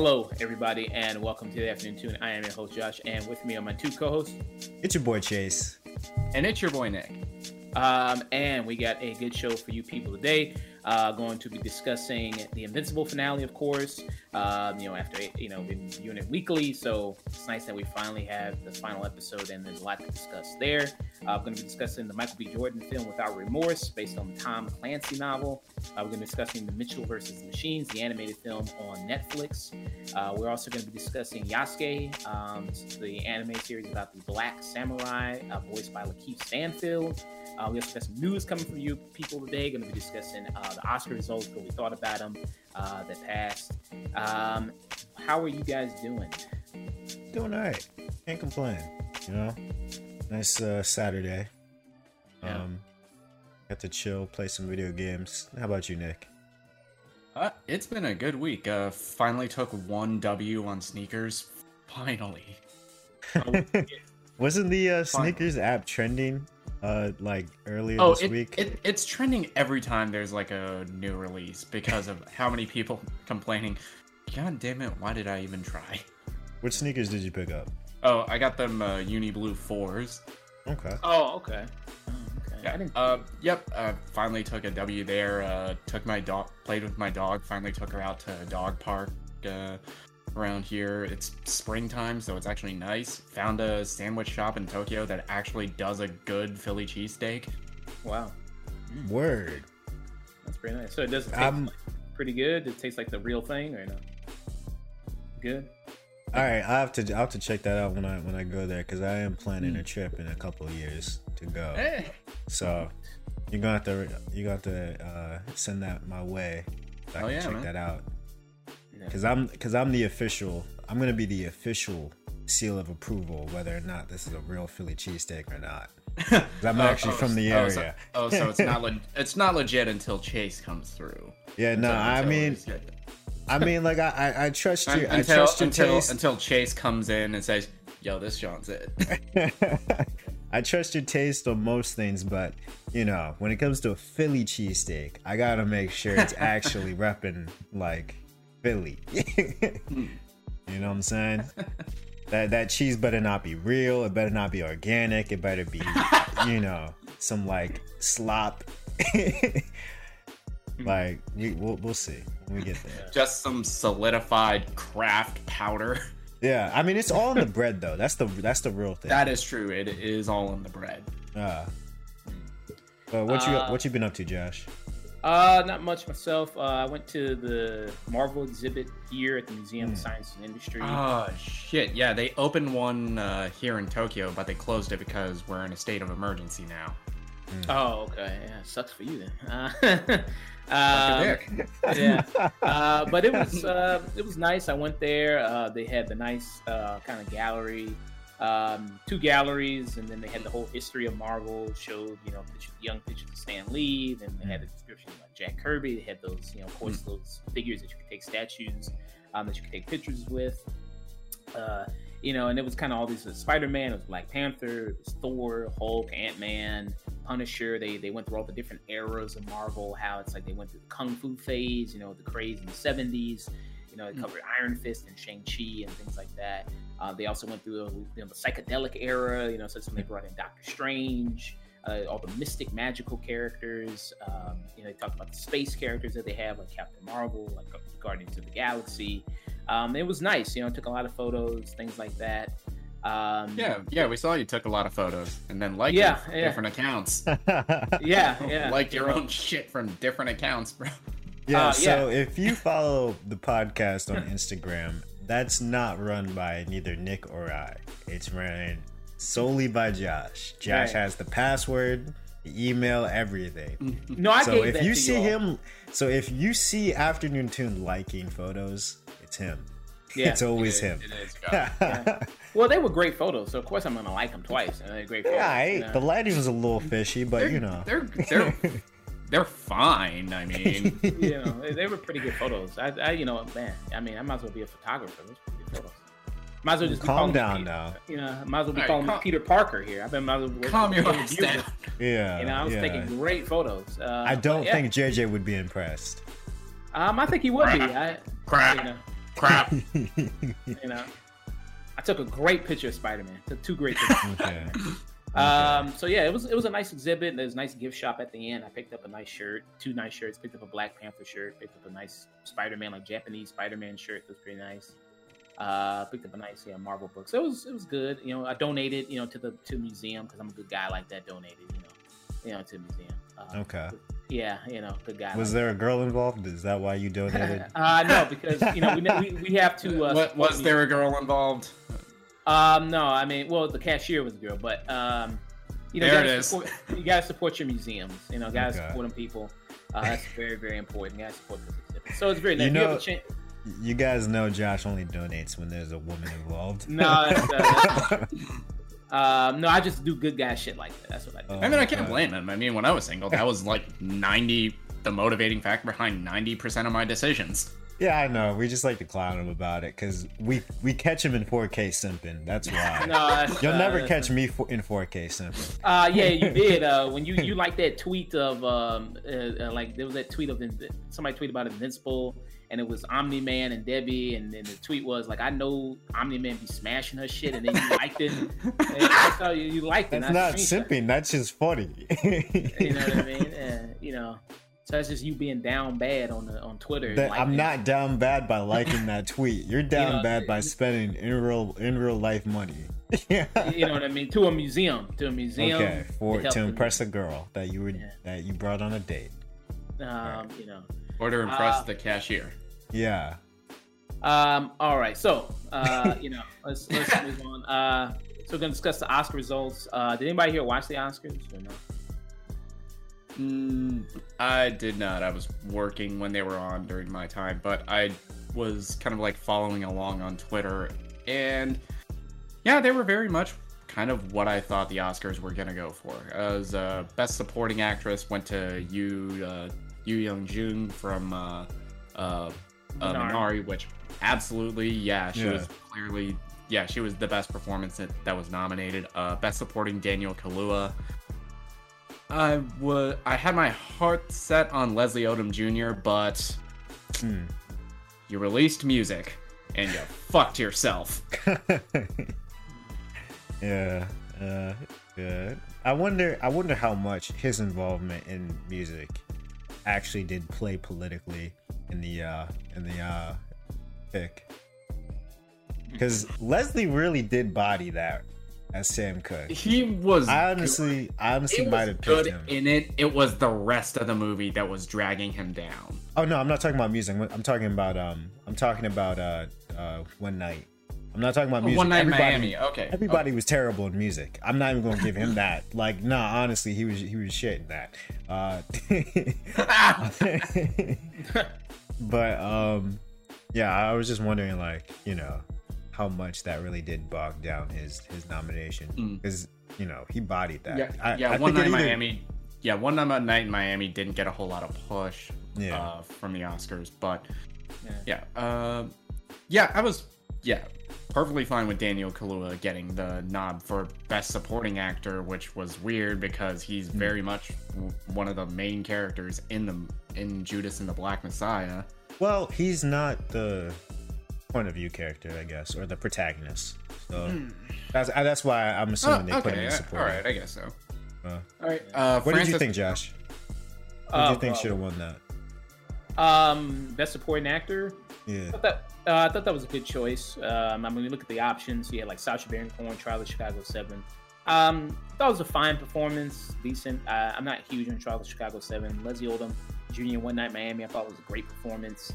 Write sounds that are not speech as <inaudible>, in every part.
Hello, everybody, and welcome to the afternoon tune. I am your host Josh, and with me are my two co-hosts. It's your boy Chase, and it's your boy Nick. Um, and we got a good show for you people today. Uh, going to be discussing the Invincible finale, of course. Um, you know, after you know been viewing it weekly, so it's nice that we finally have the final episode, and there's a lot to discuss there. Uh, we're going to be discussing the Michael B. Jordan film Without Remorse, based on the Tom Clancy novel. Uh, we're going to be discussing the Mitchell versus the Machines, the animated film on Netflix. Uh, we're also going to be discussing Yasuke, um, the anime series about the Black Samurai, uh, voiced by LaKeith Stanfield. Uh, we also got some news coming from you people today. Going to be discussing uh, the Oscar results, what we thought about them uh, that passed. Um, how are you guys doing? Doing all right. Can't complain. You know, nice uh, Saturday. Yeah. Um, got to chill, play some video games. How about you, Nick? Uh, it's been a good week. Uh, finally took one W on sneakers. Finally. <laughs> Wasn't the uh, sneakers app trending uh like earlier oh, this it, week. It, it's trending every time there's like a new release because of <laughs> how many people <laughs> complaining. God damn it! Why did I even try? Which sneakers did you pick up? Oh, I got them uh, Uni Blue fours. Okay. Oh, okay. Oh, okay. Yeah. Uh, yep. Uh, finally took a W there. Uh, took my dog, played with my dog. Finally took her out to a dog park. Uh, around here. It's springtime, so it's actually nice. Found a sandwich shop in Tokyo that actually does a good Philly cheesesteak. Wow. Word. That's pretty nice. So it does taste um, like pretty good. It tastes like the real thing, or no? Good. All right, I have to I have to check that out when I when I go there because I am planning a trip in a couple of years to go. Hey. So you're gonna have to you got to uh, send that my way. So I oh, can yeah, check man. that out because I'm because I'm the official. I'm gonna be the official seal of approval whether or not this is a real Philly cheesesteak or not. <laughs> I'm oh, actually oh, from the area. Oh, so, oh, so it's not <laughs> le- it's not legit until Chase comes through. Yeah, no, until, I mean. I mean, like I, I, I trust you. Until, I trust your until, taste. until Chase comes in and says, "Yo, this John's it." <laughs> <laughs> I trust your taste on most things, but you know, when it comes to a Philly cheesesteak, I gotta make sure it's <laughs> actually repping like Philly. you know what I'm saying? That that cheese better not be real. It better not be organic. It better be, you know, some like slop. Like we we'll, we'll see when we get there. Just some solidified Kraft powder. Yeah, I mean it's all in the bread though. That's the that's the real thing. That is true. It is all in the bread. Uh, but what you uh, what you been up to, Josh? Uh, not much myself. Uh, I went to the Marvel exhibit here at the Museum mm. of Science and Industry. Oh shit! Yeah, they opened one uh, here in Tokyo, but they closed it because we're in a state of emergency now. Mm. Oh, okay. Yeah, sucks for you then. Uh, <laughs> um, <laughs> yeah, uh, but it was uh, it was nice. I went there. Uh, they had the nice uh, kind of gallery um, two galleries, and then they had the whole history of Marvel. Showed you know pictures, young pictures of Stan Lee, and they had a description of Jack Kirby. They had those you know of course hmm. those figures that you could take statues um, that you could take pictures with. You know, and it was kind of all these Spider Man, it was Black Panther, it was Thor, Hulk, Ant Man, Punisher. They they went through all the different eras of Marvel. How it's like they went through the kung fu phase, you know, the craze in the seventies. You know, they hmm. covered Iron Fist and Shang Chi and things like that. Uh, they also went through you know, the psychedelic era, you know, so when they brought in Doctor Strange, uh, all the mystic, magical characters. Um, you know, they talked about the space characters that they have, like Captain Marvel, like Guardians of the Galaxy. Um, it was nice, you know, took a lot of photos, things like that. Um, yeah, yeah, we saw you took a lot of photos and then liked yeah, yeah. different accounts. <laughs> yeah, yeah. <laughs> Like your own shit from different accounts, bro. Yeah, uh, so yeah. if you follow the podcast on Instagram that's not run by neither Nick or I. It's run solely by Josh. Josh right. has the password, the email, everything. Mm-hmm. No, I so gave if you see you him, so if you see Afternoon Tune liking photos, it's him. Yeah, it's always it is, him. It is, <laughs> yeah. Well, they were great photos, so of course I'm gonna like them twice. And they're great photos. Yeah, you know? the lighting was a little fishy, but they're, you know, they're they're <laughs> they're fine. I mean, <laughs> you know, they were pretty good photos. I, I, you know, man, I mean, I might as well be a photographer. Those pretty good photos. Might as well just calm down now. You know, might as well be calling calm, Peter Parker here. I've been might as well calm your ass down. <laughs> Yeah, you know, I was yeah. taking great photos. Uh, I don't yeah. think JJ would be impressed. Um, I think he would be. I, Crap. You crap. <laughs> you know, I took a great picture of Spider Man. Took two great pictures. <laughs> okay. Um, so yeah, it was it was a nice exhibit. There's a nice gift shop at the end. I picked up a nice shirt, two nice shirts. Picked up a Black Panther shirt. Picked up a nice Spider Man, like Japanese Spider Man shirt. It was pretty nice. Uh, picked up a nice yeah, Marvel book. So it was it was good. You know, I donated you know to the to museum because I'm a good guy like that. Donated you know, you know to the museum. Uh, okay. Yeah, you know, good guy. Was like there that. a girl involved? Is that why you donated? <laughs> uh, no, because you know we we, we have to. Uh, what, was there a girl involved? Um, no, I mean, well, the cashier was a girl, but um, you know, there you it is. Support, you gotta support your museums. You know, gotta okay. support them people. Uh, that's very, very important. You gotta support this exhibit. So it's very nice. You know, you, chance... you guys know Josh only donates when there's a woman involved. no, that's, uh, that's... <laughs> Um, no, I just do good guy shit like that. That's what I do. Oh, I mean, I can't blame him. I mean, when I was single, that was like ninety, the motivating factor behind ninety percent of my decisions. Yeah, I know. We just like to clown him about it because we we catch him in 4K simping. That's <laughs> why. no, that's, you'll uh, never catch me for, in 4K simping. Uh, yeah, you <laughs> did. Uh, when you you like that tweet of um, uh, uh, like there was that tweet of somebody tweeted about Invincible and it was Omni Man and Debbie, and then the tweet was like, "I know Omni Man be smashing her shit," and then you liked it. that's how you, you liked it. That's not simping. That's just funny. you know what I <laughs> mean? And, you know. So that's just you being down bad on the on Twitter. That, I'm not down bad by liking that tweet. You're down you know, bad by spending in real in real life money. <laughs> yeah. You know what I mean? To a museum. To a museum. Okay. For to, to impress a girl that you were yeah. that you brought on a date. Um, right. you know. Or to impress uh, the cashier. Yeah. Um, all right. So uh, you know, <laughs> let's let's move on. Uh so we're gonna discuss the Oscar results. Uh did anybody here watch the Oscars or no? Mm, I did not. I was working when they were on during my time, but I was kind of like following along on Twitter, and yeah, they were very much kind of what I thought the Oscars were gonna go for. As uh, best supporting actress went to Yu uh, Yu Young Jun from uh, uh, uh, Minari, which absolutely, yeah, she yeah. was clearly, yeah, she was the best performance that, that was nominated. Uh, best supporting Daniel Kaluuya I would. I had my heart set on Leslie Odom Jr., but hmm. you released music and you <laughs> fucked yourself. <laughs> yeah. Uh, yeah. I wonder. I wonder how much his involvement in music actually did play politically in the uh in the uh pick. Because Leslie really did body that as Sam Cooke. He was. I honestly, good. I honestly it might have picked him. In it, it was the rest of the movie that was dragging him down. Oh no, I'm not talking about music. I'm talking about um, I'm talking about uh, uh, one night. I'm not talking about music. One night everybody, Miami. Okay. Everybody okay. was terrible in music. I'm not even gonna give him that. Like, nah, honestly, he was he was shit in that. Uh, <laughs> but um, yeah, I was just wondering, like, you know, how much that really did bog down his his nomination because mm. you know he bodied that. Yeah, I, yeah. I one night in Miami. Yeah, one night in Miami didn't get a whole lot of push yeah. uh, from the Oscars, but yeah, yeah, uh, yeah, I was yeah perfectly fine with Daniel Kaluuya getting the nod for best supporting actor, which was weird because he's mm. very much one of the main characters in the in Judas and the Black Messiah. Well, he's not the point of view character, I guess, or the protagonist. So mm. that's uh, that's why I'm assuming oh, they okay. put him in support. All right, I guess so. Uh, all right. Uh, what Francis... did you think, Josh? What do you think should have won that? Um, best supporting actor. Yeah. I thought that, uh, I thought that was a good choice. Um, I mean, you look at the options, you had like Sacha Baron Cohen, Trial of Chicago Seven. Um, that was a fine performance, decent. Uh, I'm not huge on Trial of Chicago Seven. Leslie Odom Jr. One Night Miami, I thought was a great performance.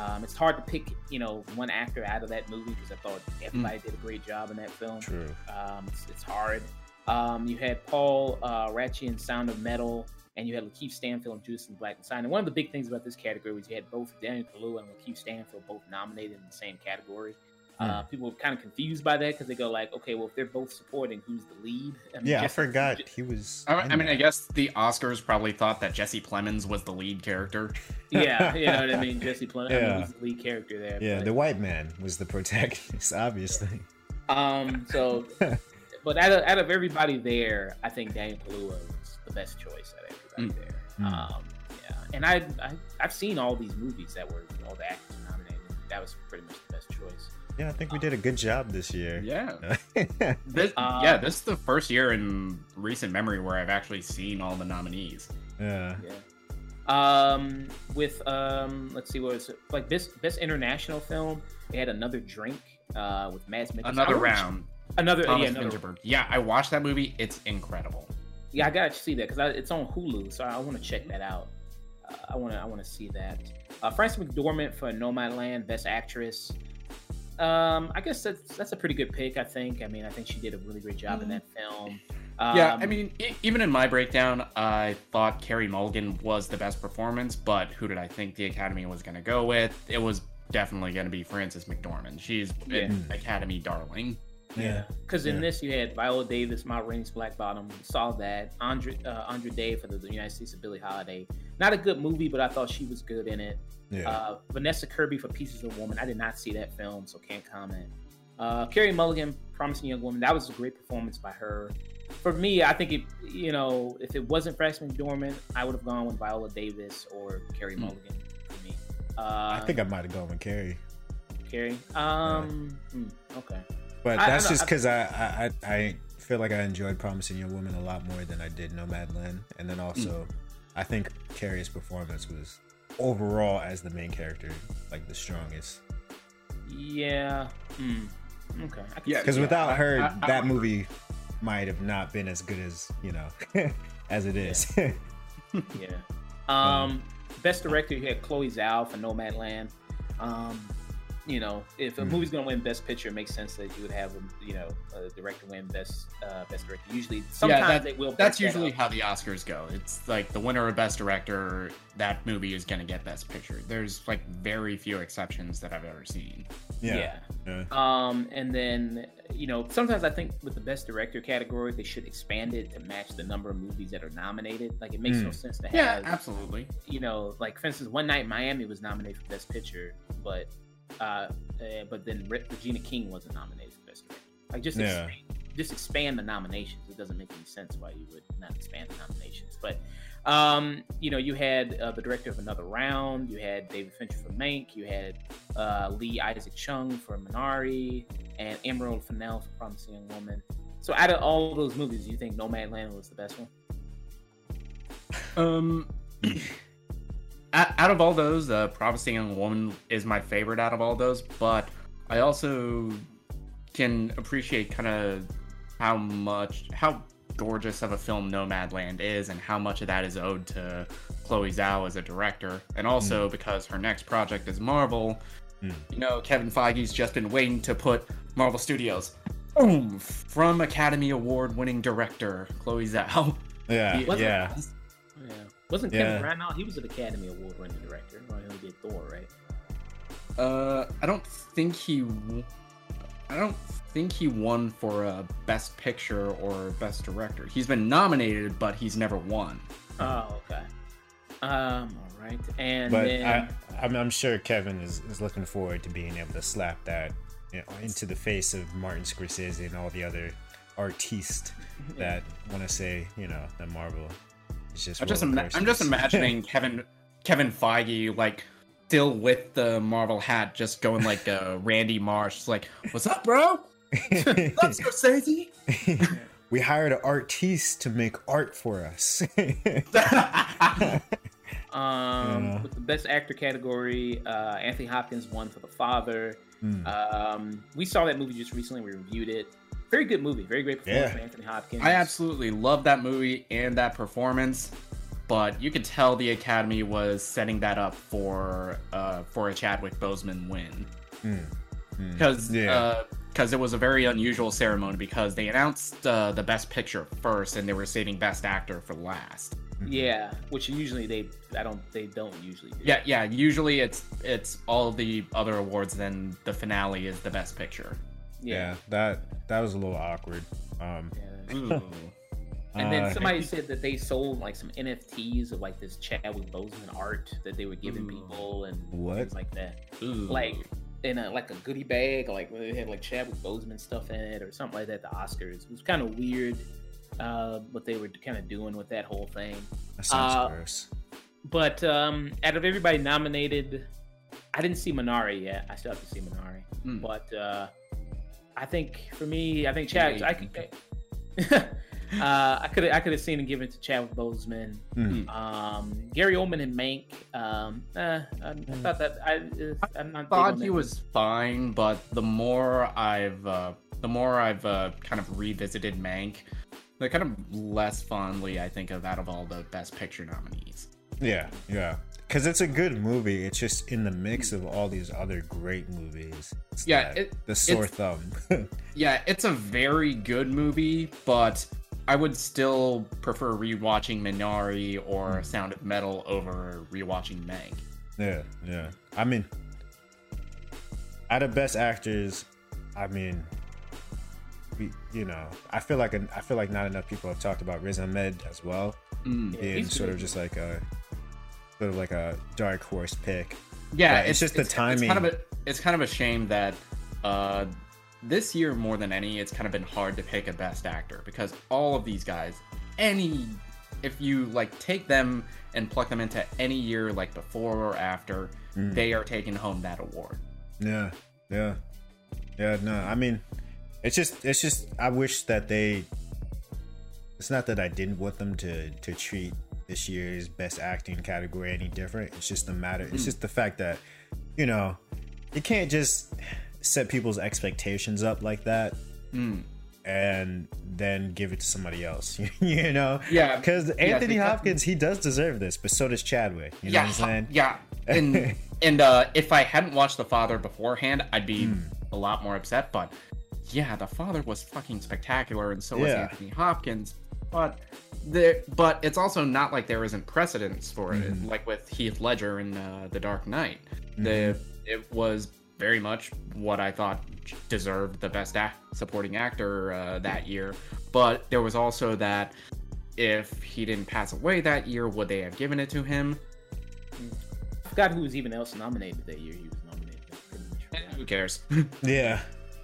Um, it's hard to pick, you know, one actor out of that movie because I thought everybody mm. did a great job in that film. True. Um, it's, it's, hard. Um, you had Paul uh, in Sound of Metal, and you had LaKeith Stanfield and Judas and Black Messiah. And one of the big things about this category was you had both Daniel Kaluuya and LaKeith Stanfield both nominated in the same category. Uh, hmm. people were kind of confused by that because they go like, okay, well, if they're both supporting, who's the lead? I mean, yeah, Jesse, I forgot he was. I, I mean, I guess the Oscars probably thought that Jesse Plemons was the lead character. Yeah, you know <laughs> what I mean. Jesse Plemons yeah. I mean, was the lead character there. Yeah, but... the white man was the protagonist, <laughs> obviously. Um. So, <laughs> but out of, out of everybody there, I think Daniel Kaluuya was the best choice out of everybody mm. there. Mm. Um. Yeah, and I, I I've seen all these movies that were all the actors nominated. that was pretty much the best choice. Yeah, I think we did a good job this year. Yeah. <laughs> this, uh, yeah, this is the first year in recent memory where I've actually seen all the nominees. Yeah. Yeah. Um, with um, let's see, what was it? like best best international film? They had another drink. Uh, with Mads Mikkelsen. Another round. Another. Thomas yeah, another, yeah, I watched that movie. It's incredible. Yeah, I gotta see that because it's on Hulu, so I want to check that out. Uh, I want to I want to see that. Uh, Frances McDormand for Nomadland, Best Actress. Um, I guess that's that's a pretty good pick. I think. I mean, I think she did a really great job in mm-hmm. that film. Um, yeah, I um, mean, even in my breakdown, I thought Carey Mulligan was the best performance, but who did I think the Academy was going to go with? It was definitely going to be Frances McDormand. She's yeah. an Academy darling. Yeah, because in this you had Viola Davis, Ma Rainey's Black Bottom. Saw that Andre uh, Andra Day for the, the, United States of Billie Holiday. Not a good movie, but I thought she was good in it. Yeah. Uh, Vanessa Kirby for Pieces of Woman. I did not see that film, so can't comment. Uh, Carey Mulligan, Promising Young Woman. That was a great performance by her. For me, I think it. You know, if it wasn't Frances McDormand, I would have gone with Viola Davis or Carey mm. Mulligan. For me, uh, I think I might have gone with Carey. Carey. Um. Yeah. Mm, okay. But that's I, just because I, I I feel like I enjoyed Promising Young Woman a lot more than I did Nomadland, and then also mm. I think Carey's performance was overall as the main character like the strongest. Yeah. Mm. Okay. Yeah. Because without her, I, I, that movie might have not been as good as you know <laughs> as it is. Yeah. <laughs> yeah. Um, best director you had Chloe Zhao for Nomadland. Um, you know, if a mm. movie's going to win Best Picture, it makes sense that you would have, a, you know, a director win Best uh, Best Director. Usually, sometimes yeah, that, they will. That's usually that how the Oscars go. It's like the winner of Best Director, that movie is going to get Best Picture. There's like very few exceptions that I've ever seen. Yeah. yeah. Um, and then you know, sometimes I think with the Best Director category, they should expand it to match the number of movies that are nominated. Like, it makes mm. no sense to have. Yeah, absolutely. You know, like for instance, One Night in Miami was nominated for Best Picture, but uh, uh, but then Regina King wasn't nominated for Best Director. Like just yeah. expand, just expand the nominations. It doesn't make any sense why you would not expand the nominations. But um, you know, you had uh, the director of Another Round. You had David Fincher for Mank. You had uh, Lee Isaac Chung for Minari, and Emerald Fennell for Promising Young Woman. So, out of all of those movies, do you think Nomadland was the best one? Um. <clears throat> out of all those, uh, Promising Young Woman is my favorite out of all those, but I also can appreciate kind of how much, how gorgeous of a film Nomadland is and how much of that is owed to Chloe Zhao as a director. And also mm. because her next project is Marvel, mm. you know, Kevin Feige's just been waiting to put Marvel Studios, boom, from Academy Award winning director Chloe Zhao. Yeah, <laughs> yeah. Yeah. Wasn't Kevin yeah. He was an Academy Award winning director. Or he did Thor, right? Uh, I don't think he. I don't think he won for a Best Picture or Best Director. He's been nominated, but he's never won. Oh, okay. Um, all right. And but then... I, I'm, I'm sure Kevin is, is looking forward to being able to slap that you know, into the face of Martin Scorsese and all the other artistes <laughs> that want to say, you know, that Marvel just I'm just ima- I'm just <laughs> imagining Kevin Kevin Feige like still with the Marvel hat, just going like uh, Randy Marsh, like, "What's up, bro? <laughs> That's Scorsese." <laughs> we hired an artiste to make art for us. um, yeah. with the best actor category, uh, Anthony Hopkins won for The Father. Mm. Um, we saw that movie just recently. We reviewed it very good movie, very great performance yeah. Anthony Hopkins. I absolutely love that movie and that performance, but you could tell the Academy was setting that up for uh, for a Chadwick Boseman win, because mm. mm. yeah. because uh, it was a very unusual ceremony because they announced uh, the Best Picture first and they were saving Best Actor for last. Mm-hmm. Yeah, which usually they I don't they don't usually do. Yeah, yeah. Usually it's it's all the other awards. Then the finale is the Best Picture. Yeah, yeah that that was a little awkward. Um, yeah. <laughs> and then uh, somebody said that they sold like some NFTs of like this Chadwick Boseman art that they were giving Ooh. people and what things like that. Ooh. Like in a like a goodie bag, like they had like Chadwick Boseman stuff in it or something like that. The Oscars it was kind of weird uh, what they were kind of doing with that whole thing. That sounds uh, gross. But um, out of everybody nominated, I didn't see Minari yet. I still have to see Minari, mm. but uh, I think for me, I think Chad. I could. <laughs> uh, I could I could have seen him give it to Chad Boseman. Mm. Um, Gary Oldman and Mank. Um, eh, I, I, hmm. thought that I, I thought he was fine, but the more I've uh, the more I've uh, kind of revisited Mank, the kind of less fondly I think of out of all the Best Picture nominees. Yeah, yeah because it's a good movie. It's just in the mix of all these other great movies. It's yeah, it, the sore thumb. <laughs> yeah, it's a very good movie, but I would still prefer rewatching Minari or hmm. Sound of Metal over rewatching Mank. Yeah, yeah. I mean, out of best actors, I mean, we, you know, I feel like I feel like not enough people have talked about Riz Ahmed as well, mm, being sort of just like a sort of like a dark horse pick. Yeah, it's, it's, just the it's, timing. It's kind of a it's kind of a shame that uh, this year more than any, it's kind of been hard to pick a best actor because all of these guys, any if you like take them and pluck them into any year like before or after, mm. they are taking home that award. Yeah, yeah, yeah. No, I mean, it's just it's just I wish that they. It's not that I didn't want them to to treat this year's best acting category any different. It's just the matter. It's hmm. just the fact that you know you can't just set people's expectations up like that. Mm. And then give it to somebody else, <laughs> you know? Yeah. Because Anthony yeah, Hopkins, he does deserve this, but so does Chadwick. You know yeah, what I'm saying? Yeah. And <laughs> and uh, if I hadn't watched The Father beforehand, I'd be mm. a lot more upset. But yeah, The Father was fucking spectacular, and so was. Anthony Hopkins. But there, but it's also not like there isn't precedence for it. Mm-hmm. Like with Heath Ledger in uh, The Dark Knight, mm-hmm. the it was very much what I thought deserved the best act, supporting actor uh, that year. But there was also that if he didn't pass away that year, would they have given it to him? I forgot who was even else nominated that year. He was nominated. Who cares? <laughs> yeah,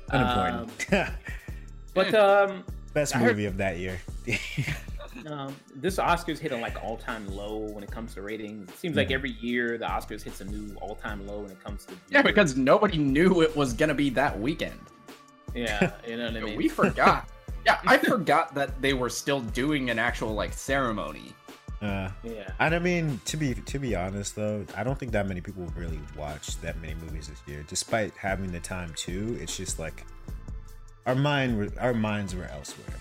unimportant. Um, <laughs> but um, best movie heard, of that year. <laughs> um, this Oscars hit a like all time low when it comes to ratings. It seems like mm-hmm. every year the Oscars hits a new all time low when it comes to yeah, because nobody knew it was gonna be that weekend. Yeah, you know what I <laughs> mean. we forgot. <laughs> yeah, I forgot that they were still doing an actual like ceremony. Uh, yeah, and I mean to be to be honest though, I don't think that many people really watched that many movies this year. Despite having the time too, it's just like our mind our minds were elsewhere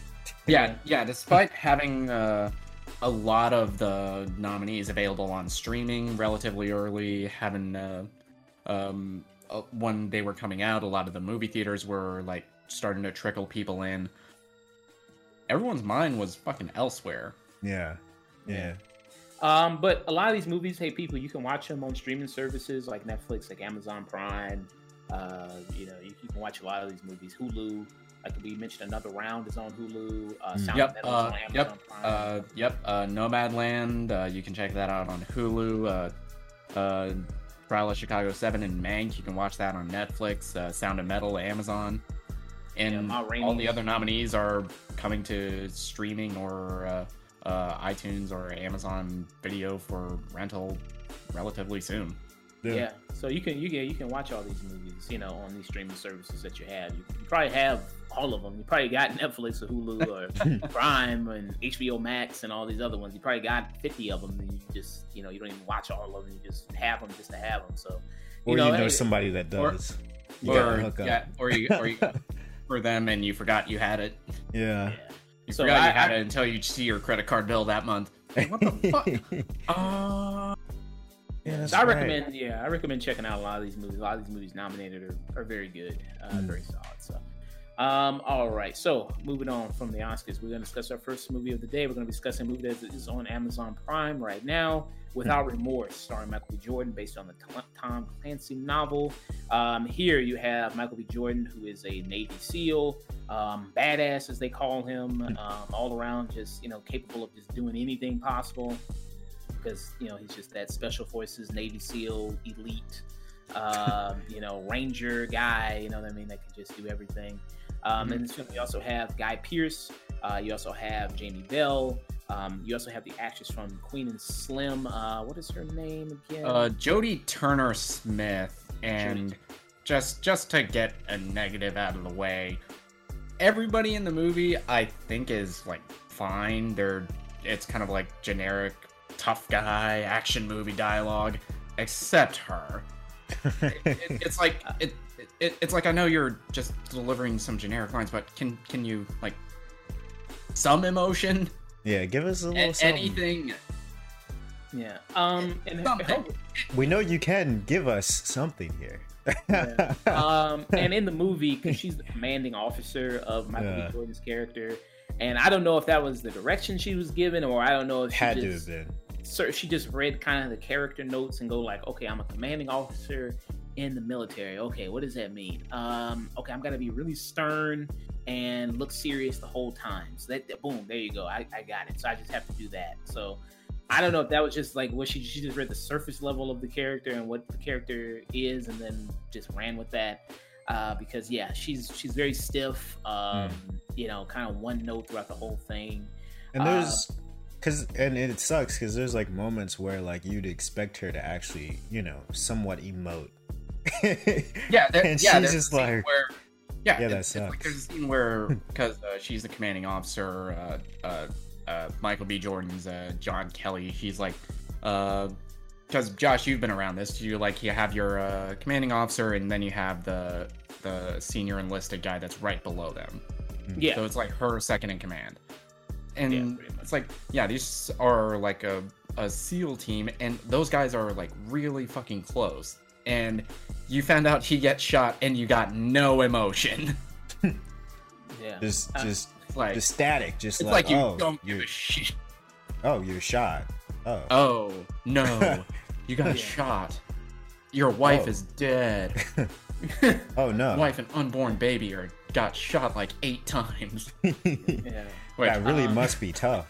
yeah, yeah. Despite having uh, a lot of the nominees available on streaming relatively early, having uh, um, uh, when they were coming out, a lot of the movie theaters were like starting to trickle people in. Everyone's mind was fucking elsewhere. Yeah, yeah. Um, but a lot of these movies, hey, people, you can watch them on streaming services like Netflix, like Amazon Prime. Uh, you know, you, you can watch a lot of these movies. Hulu, like we mentioned, another round is on Hulu. Uh, mm. yep, uh, yep, uh, yep. Uh, Nomadland. Uh, you can check that out on Hulu. Uh, uh, Trial of Chicago Seven and Mank. You can watch that on Netflix. Uh, Sound of Metal, Amazon, and yeah, all the other nominees are coming to streaming or uh, uh, iTunes or Amazon Video for rental relatively soon. Yeah. yeah. So you can you can you can watch all these movies, you know, on these streaming services that you have. You, you probably have all of them. You probably got <laughs> Netflix or Hulu or <laughs> Prime and HBO Max and all these other ones. You probably got fifty of them, and you just you know you don't even watch all of them. You just have them just to have them. So you or know, you know somebody that does. Or, you or yeah, or you or you <laughs> for them and you forgot you had it. Yeah. yeah. You so forgot I, you had I, it until you see your credit card bill that month. what the fuck? Uh, yeah, so I recommend. Yeah, I recommend checking out a lot of these movies. A lot of these movies nominated are, are very good, uh, mm. very solid. So, um, all right. So, moving on from the Oscars, we're going to discuss our first movie of the day. We're going to be discussing a movie that is on Amazon Prime right now, Without mm. Remorse, starring Michael B. Jordan, based on the Tom Clancy novel. Um, here you have Michael B. Jordan, who is a Navy SEAL, um, badass as they call him, hmm. um, all around, just you know, capable of just doing anything possible because you know he's just that special forces Navy SEAL elite, um, you know, Ranger guy. You know what I mean? That can just do everything. Um, mm-hmm. And we also have Guy Pearce. Uh, you also have Jamie Bell. Um, you also have the actress from Queen and Slim. Uh, what is her name again? Uh, Jodie Turner Smith. And just just to get a negative out of the way, everybody in the movie I think is like fine. They're it's kind of like generic tough guy action movie dialogue, except her. it, <laughs> it, it's like it, it, it's like I know you're just delivering some generic lines, but can can you like some emotion? Yeah, give us a little a- anything. Yeah. Um. And Something. We know you can give us something here. yeah. <laughs> um, and in the movie, because she's the commanding officer of Michael Yeah. B. Jordan's character, and I don't know if that was the direction she was given, or I don't know if she Had to just have been. So she just read kind of the character notes and go like, okay, I'm a commanding officer in the military. Okay, what does that mean? Um, okay, I'm gonna be really stern and look serious the whole time. So that, that- boom, there you go. I, I got it. So I just have to do that. So I don't know if that was just like what she she just read the surface level of the character and what the character is, and then just ran with that. Uh, because yeah, she's she's very stiff. Um, you know, kind of one note throughout the whole thing. And Uh, there's, cause, and it sucks because there's like moments where like you'd expect her to actually, you know, somewhat emote. <laughs> Yeah, there, And yeah. she's there's just like- where, yeah, Yeah, that it's, it's like sucks. there's a scene where <laughs> because uh, she's the commanding officer, uh, uh, uh, Michael B. Jordan's uh, John Kelly. He's like, because Josh, you've been around this. You like you have your uh, commanding officer, and then you have the the senior enlisted guy that's right below them. Yeah, So it's like her second in command. And Yeah, it's like, yeah, these are like a, a SEAL team, and those guys are like really fucking close. And you found out he gets shot, and you got no emotion. <laughs> yeah. just, Uh, just, like, the static. Just it's like, like, you oh, don't give you're, a shit. oh, you're shot. Oh, Oh, no. <laughs> you got Yeah. shot. Your wife Oh. is dead. <laughs> oh no. Wife and unborn baby are got shot like eight times. yeah. Which, that really um, must be tough.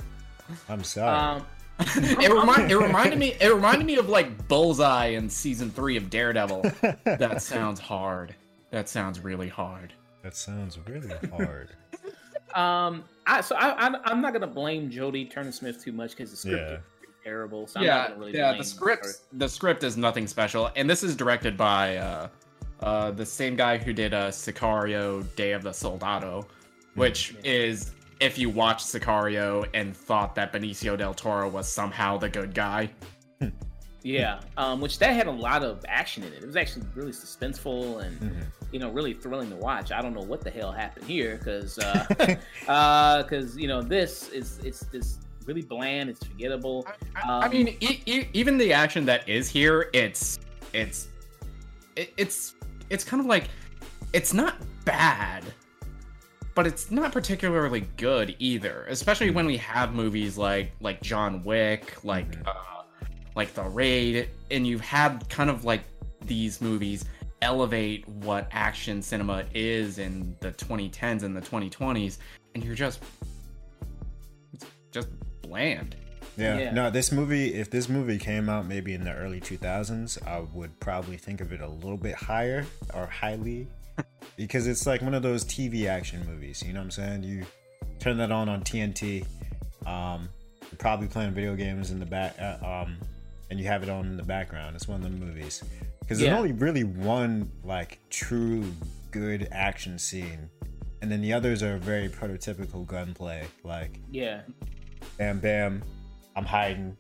I'm sorry. Um, <laughs> it, remind, it reminded me it reminded me of like bullseye in season three of daredevil that <laughs> sounds hard that sounds really hard that sounds really hard. <laughs> um, I so I, I'm I'm not gonna blame Jodie Turner Smith too much because the script Yeah. is terrible. So I'm yeah not gonna really yeah blame the script her. the script is nothing special and this is directed by uh uh the same guy who did uh sicario day of the soldado which Yeah. is if you watched sicario and thought that benicio del toro was somehow the good guy Yeah, um, which that had a lot of action in it. It was actually really suspenseful and Mhm. you know really thrilling to watch. I don't know what the hell happened here because because <laughs> you know this is it's this really bland. It's forgettable. I, I Um, mean, e- e- even the action that is here, it's it's it, it's it's kind of like it's not bad, but it's not particularly good either. Especially when we have movies like like John Wick, like Mhm. uh, like The Raid, and you've had kind of like these movies elevate what action cinema is in the 2010s and the 2020s, and you're just it's just bland. Yeah. Yeah. No, this movie, if this movie came out maybe in the early 2000s, I would probably think of it a little bit higher or highly because it's like one of those TV action movies. You know what I'm saying? You turn that on on TNT, um, you're probably playing video games in the back, uh, um, and you have it on in the background. It's one of the movies because there's Yeah. only really one like true good action scene. And then the others are very prototypical gunplay, like Yeah, bam bam i'm hiding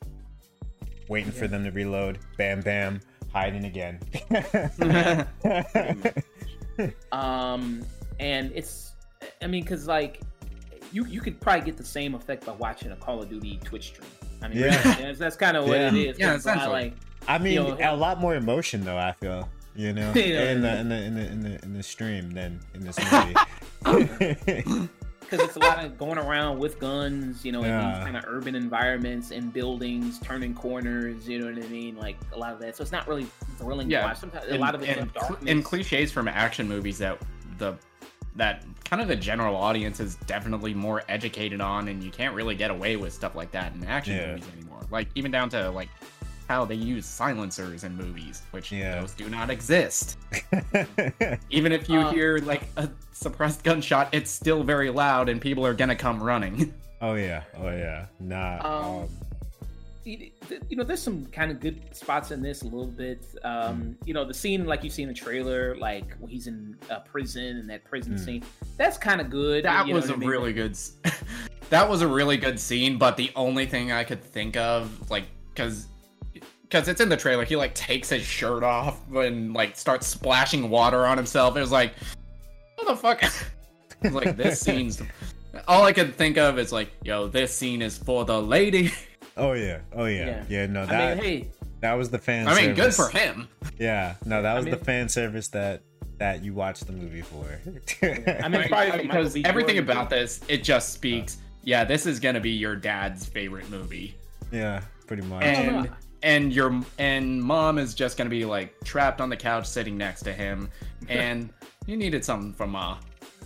waiting for them to reload bam bam hiding again <laughs> <laughs> <laughs> <laughs> um, and it's I mean because like you you could probably get the same effect by watching a Call of Duty Twitch stream. I mean, Yeah. really, that's, that's kind of what it Yeah. is. Yeah, It's not essentially. like i mean You know, a lot more emotion though i feel you know <laughs> Yeah. in, the, in the in the in the in the stream than in this movie <laughs> because it's a lot of going around with guns, you know, in these kind of urban environments, and buildings, turning corners, you know what I mean? Like a lot of that. So it's not really thrilling Yeah, to watch. Sometimes a and, lot of it's in and, cl- darkness. and cliches from action movies that the that kind of the general audience is definitely more educated on, and you can't really get away with stuff like that in action Yeah. movies anymore. Like even down to like how they use silencers in movies, which Yeah. those do not exist. <laughs> Even if you Um, hear like a suppressed gunshot, it's still very loud, and people are gonna come running. <laughs> oh yeah oh yeah nah Um, um, you know, there's some kind of good spots in this a little bit. Um, mm. You know, the scene like you see in the trailer, like when he's in a prison and that prison mm. scene, that's kind of good. That was a I mean? really good. <laughs> that was a really good scene, but the only thing I could think of, like, because because it's in the trailer, he like takes his shirt off and like starts splashing water on himself. It was like, what the fuck? <laughs> like this scene's <laughs> all I could think of is like, yo, this scene is for the lady. Oh yeah, oh yeah, yeah. yeah no, that I mean, hey, that was the fan. Service. I mean, good for him. Yeah, no, that was I mean, the fan service that that you watched the movie for. I mean, <laughs> probably because everything about this, it just speaks. Uh, yeah, this is gonna be your dad's favorite movie. Yeah, pretty much. And and your and mom is just gonna be like trapped on the couch sitting next to him, <laughs> and you needed something from ma.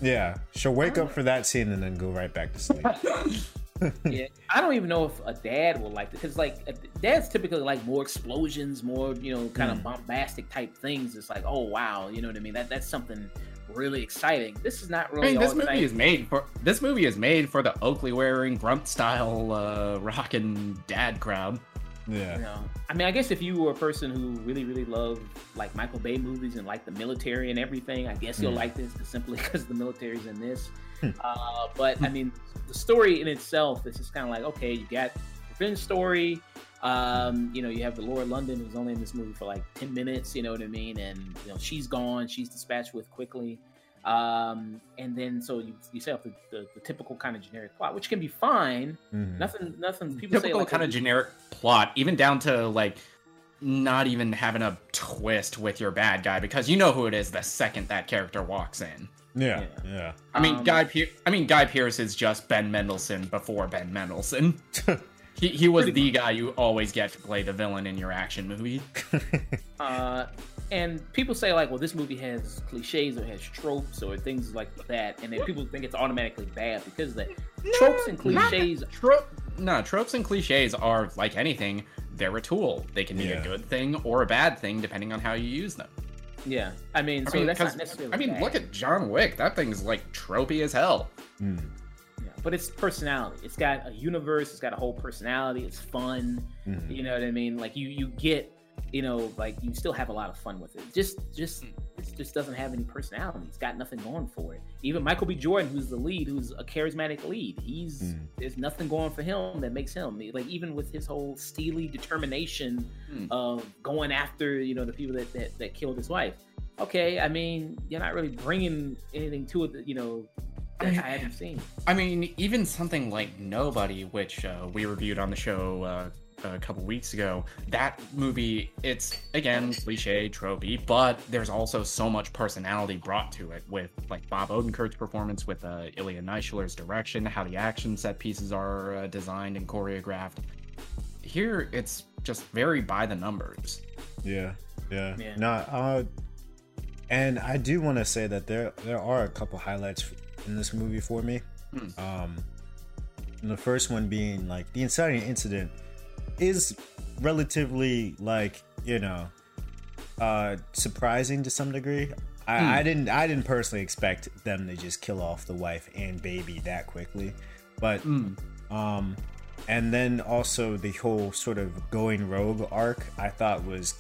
Yeah, she'll wake up for that scene and then go right back to sleep. <laughs> yeah, I don't even know if a dad will like it because like dads typically like more explosions, more you know, kind mm. of bombastic type things. It's like, oh wow, you know what I mean? That that's something really exciting. This is not really. I mean, this movie is made for this movie is made for the Oakley wearing grunt style uh, rocking dad crowd. Yeah. You know, I mean, I guess if you were a person who really, really loved like Michael Bay movies and like the military and everything, I guess you'll mm. like this simply <laughs> because the military's in this. Hmm. uh, but I mean, the story in itself this is just kind of like, okay, you got revenge story. Um, you know, you have the Lauren London who's only in this movie for like 10 minutes, you know what I mean? And, you know, she's gone, she's dispatched with quickly. Um, and then so you, you set up the, the, the, typical kind of generic plot, which can be fine. Mm-hmm. Nothing, nothing. People typical say like kind of generic plot, even down to like not even having a twist with your bad guy because you know who it is the second that character walks in. Yeah, yeah. yeah. I mean, um, Guy. Pe- I mean, Guy Pearce is just Ben Mendelsohn before Ben Mendelsohn. <laughs> he he was the guy you always get to play the villain in your action movie. <laughs> uh, and people say like, well, this movie has cliches or has tropes or things like that, and then people think it's automatically bad because the tropes and cliches. Tro- no, tropes and cliches are like anything. They're a tool. They can be yeah. a good thing or a bad thing depending on how you use them. Yeah, I mean, I so mean, that's not necessarily. I mean, bad. look at John Wick. That thing's like tropey as hell. Mm. Yeah, but it's personality. It's got a universe. It's got a whole personality. It's fun. Mm. You know what I mean? Like you, you get you know, like you still have a lot of fun with it. Just, just, hmm. it just doesn't have any personality. It's got nothing going for it. Even Michael B. Jordan, who's the lead, who's a charismatic lead, he's mm. there's nothing going for him that makes him like even with his whole steely determination mm. of going after you know the people that, that that killed his wife. Okay, I mean you're not really bringing anything to it you know I haven't seen. I mean, even something like Nobody, which uh, we reviewed on the show uh, a couple weeks ago. That movie, it's again cliche, tropey, but there's also so much personality brought to it with like Bob Odenkirk's performance, with uh, Ilya Naishuller's direction, how the action set pieces are uh, designed and choreographed. Here, it's just very by the numbers. Yeah, yeah, yeah. No, uh, and I do want to say that there there are a couple highlights in this movie for me. Hmm. Um, the first one being like the inciting incident is relatively like you know uh surprising to some degree. I, mm. I, didn't I didn't personally expect them to just kill off the wife and baby that quickly, but mm. um, and then also the whole sort of going rogue arc I thought was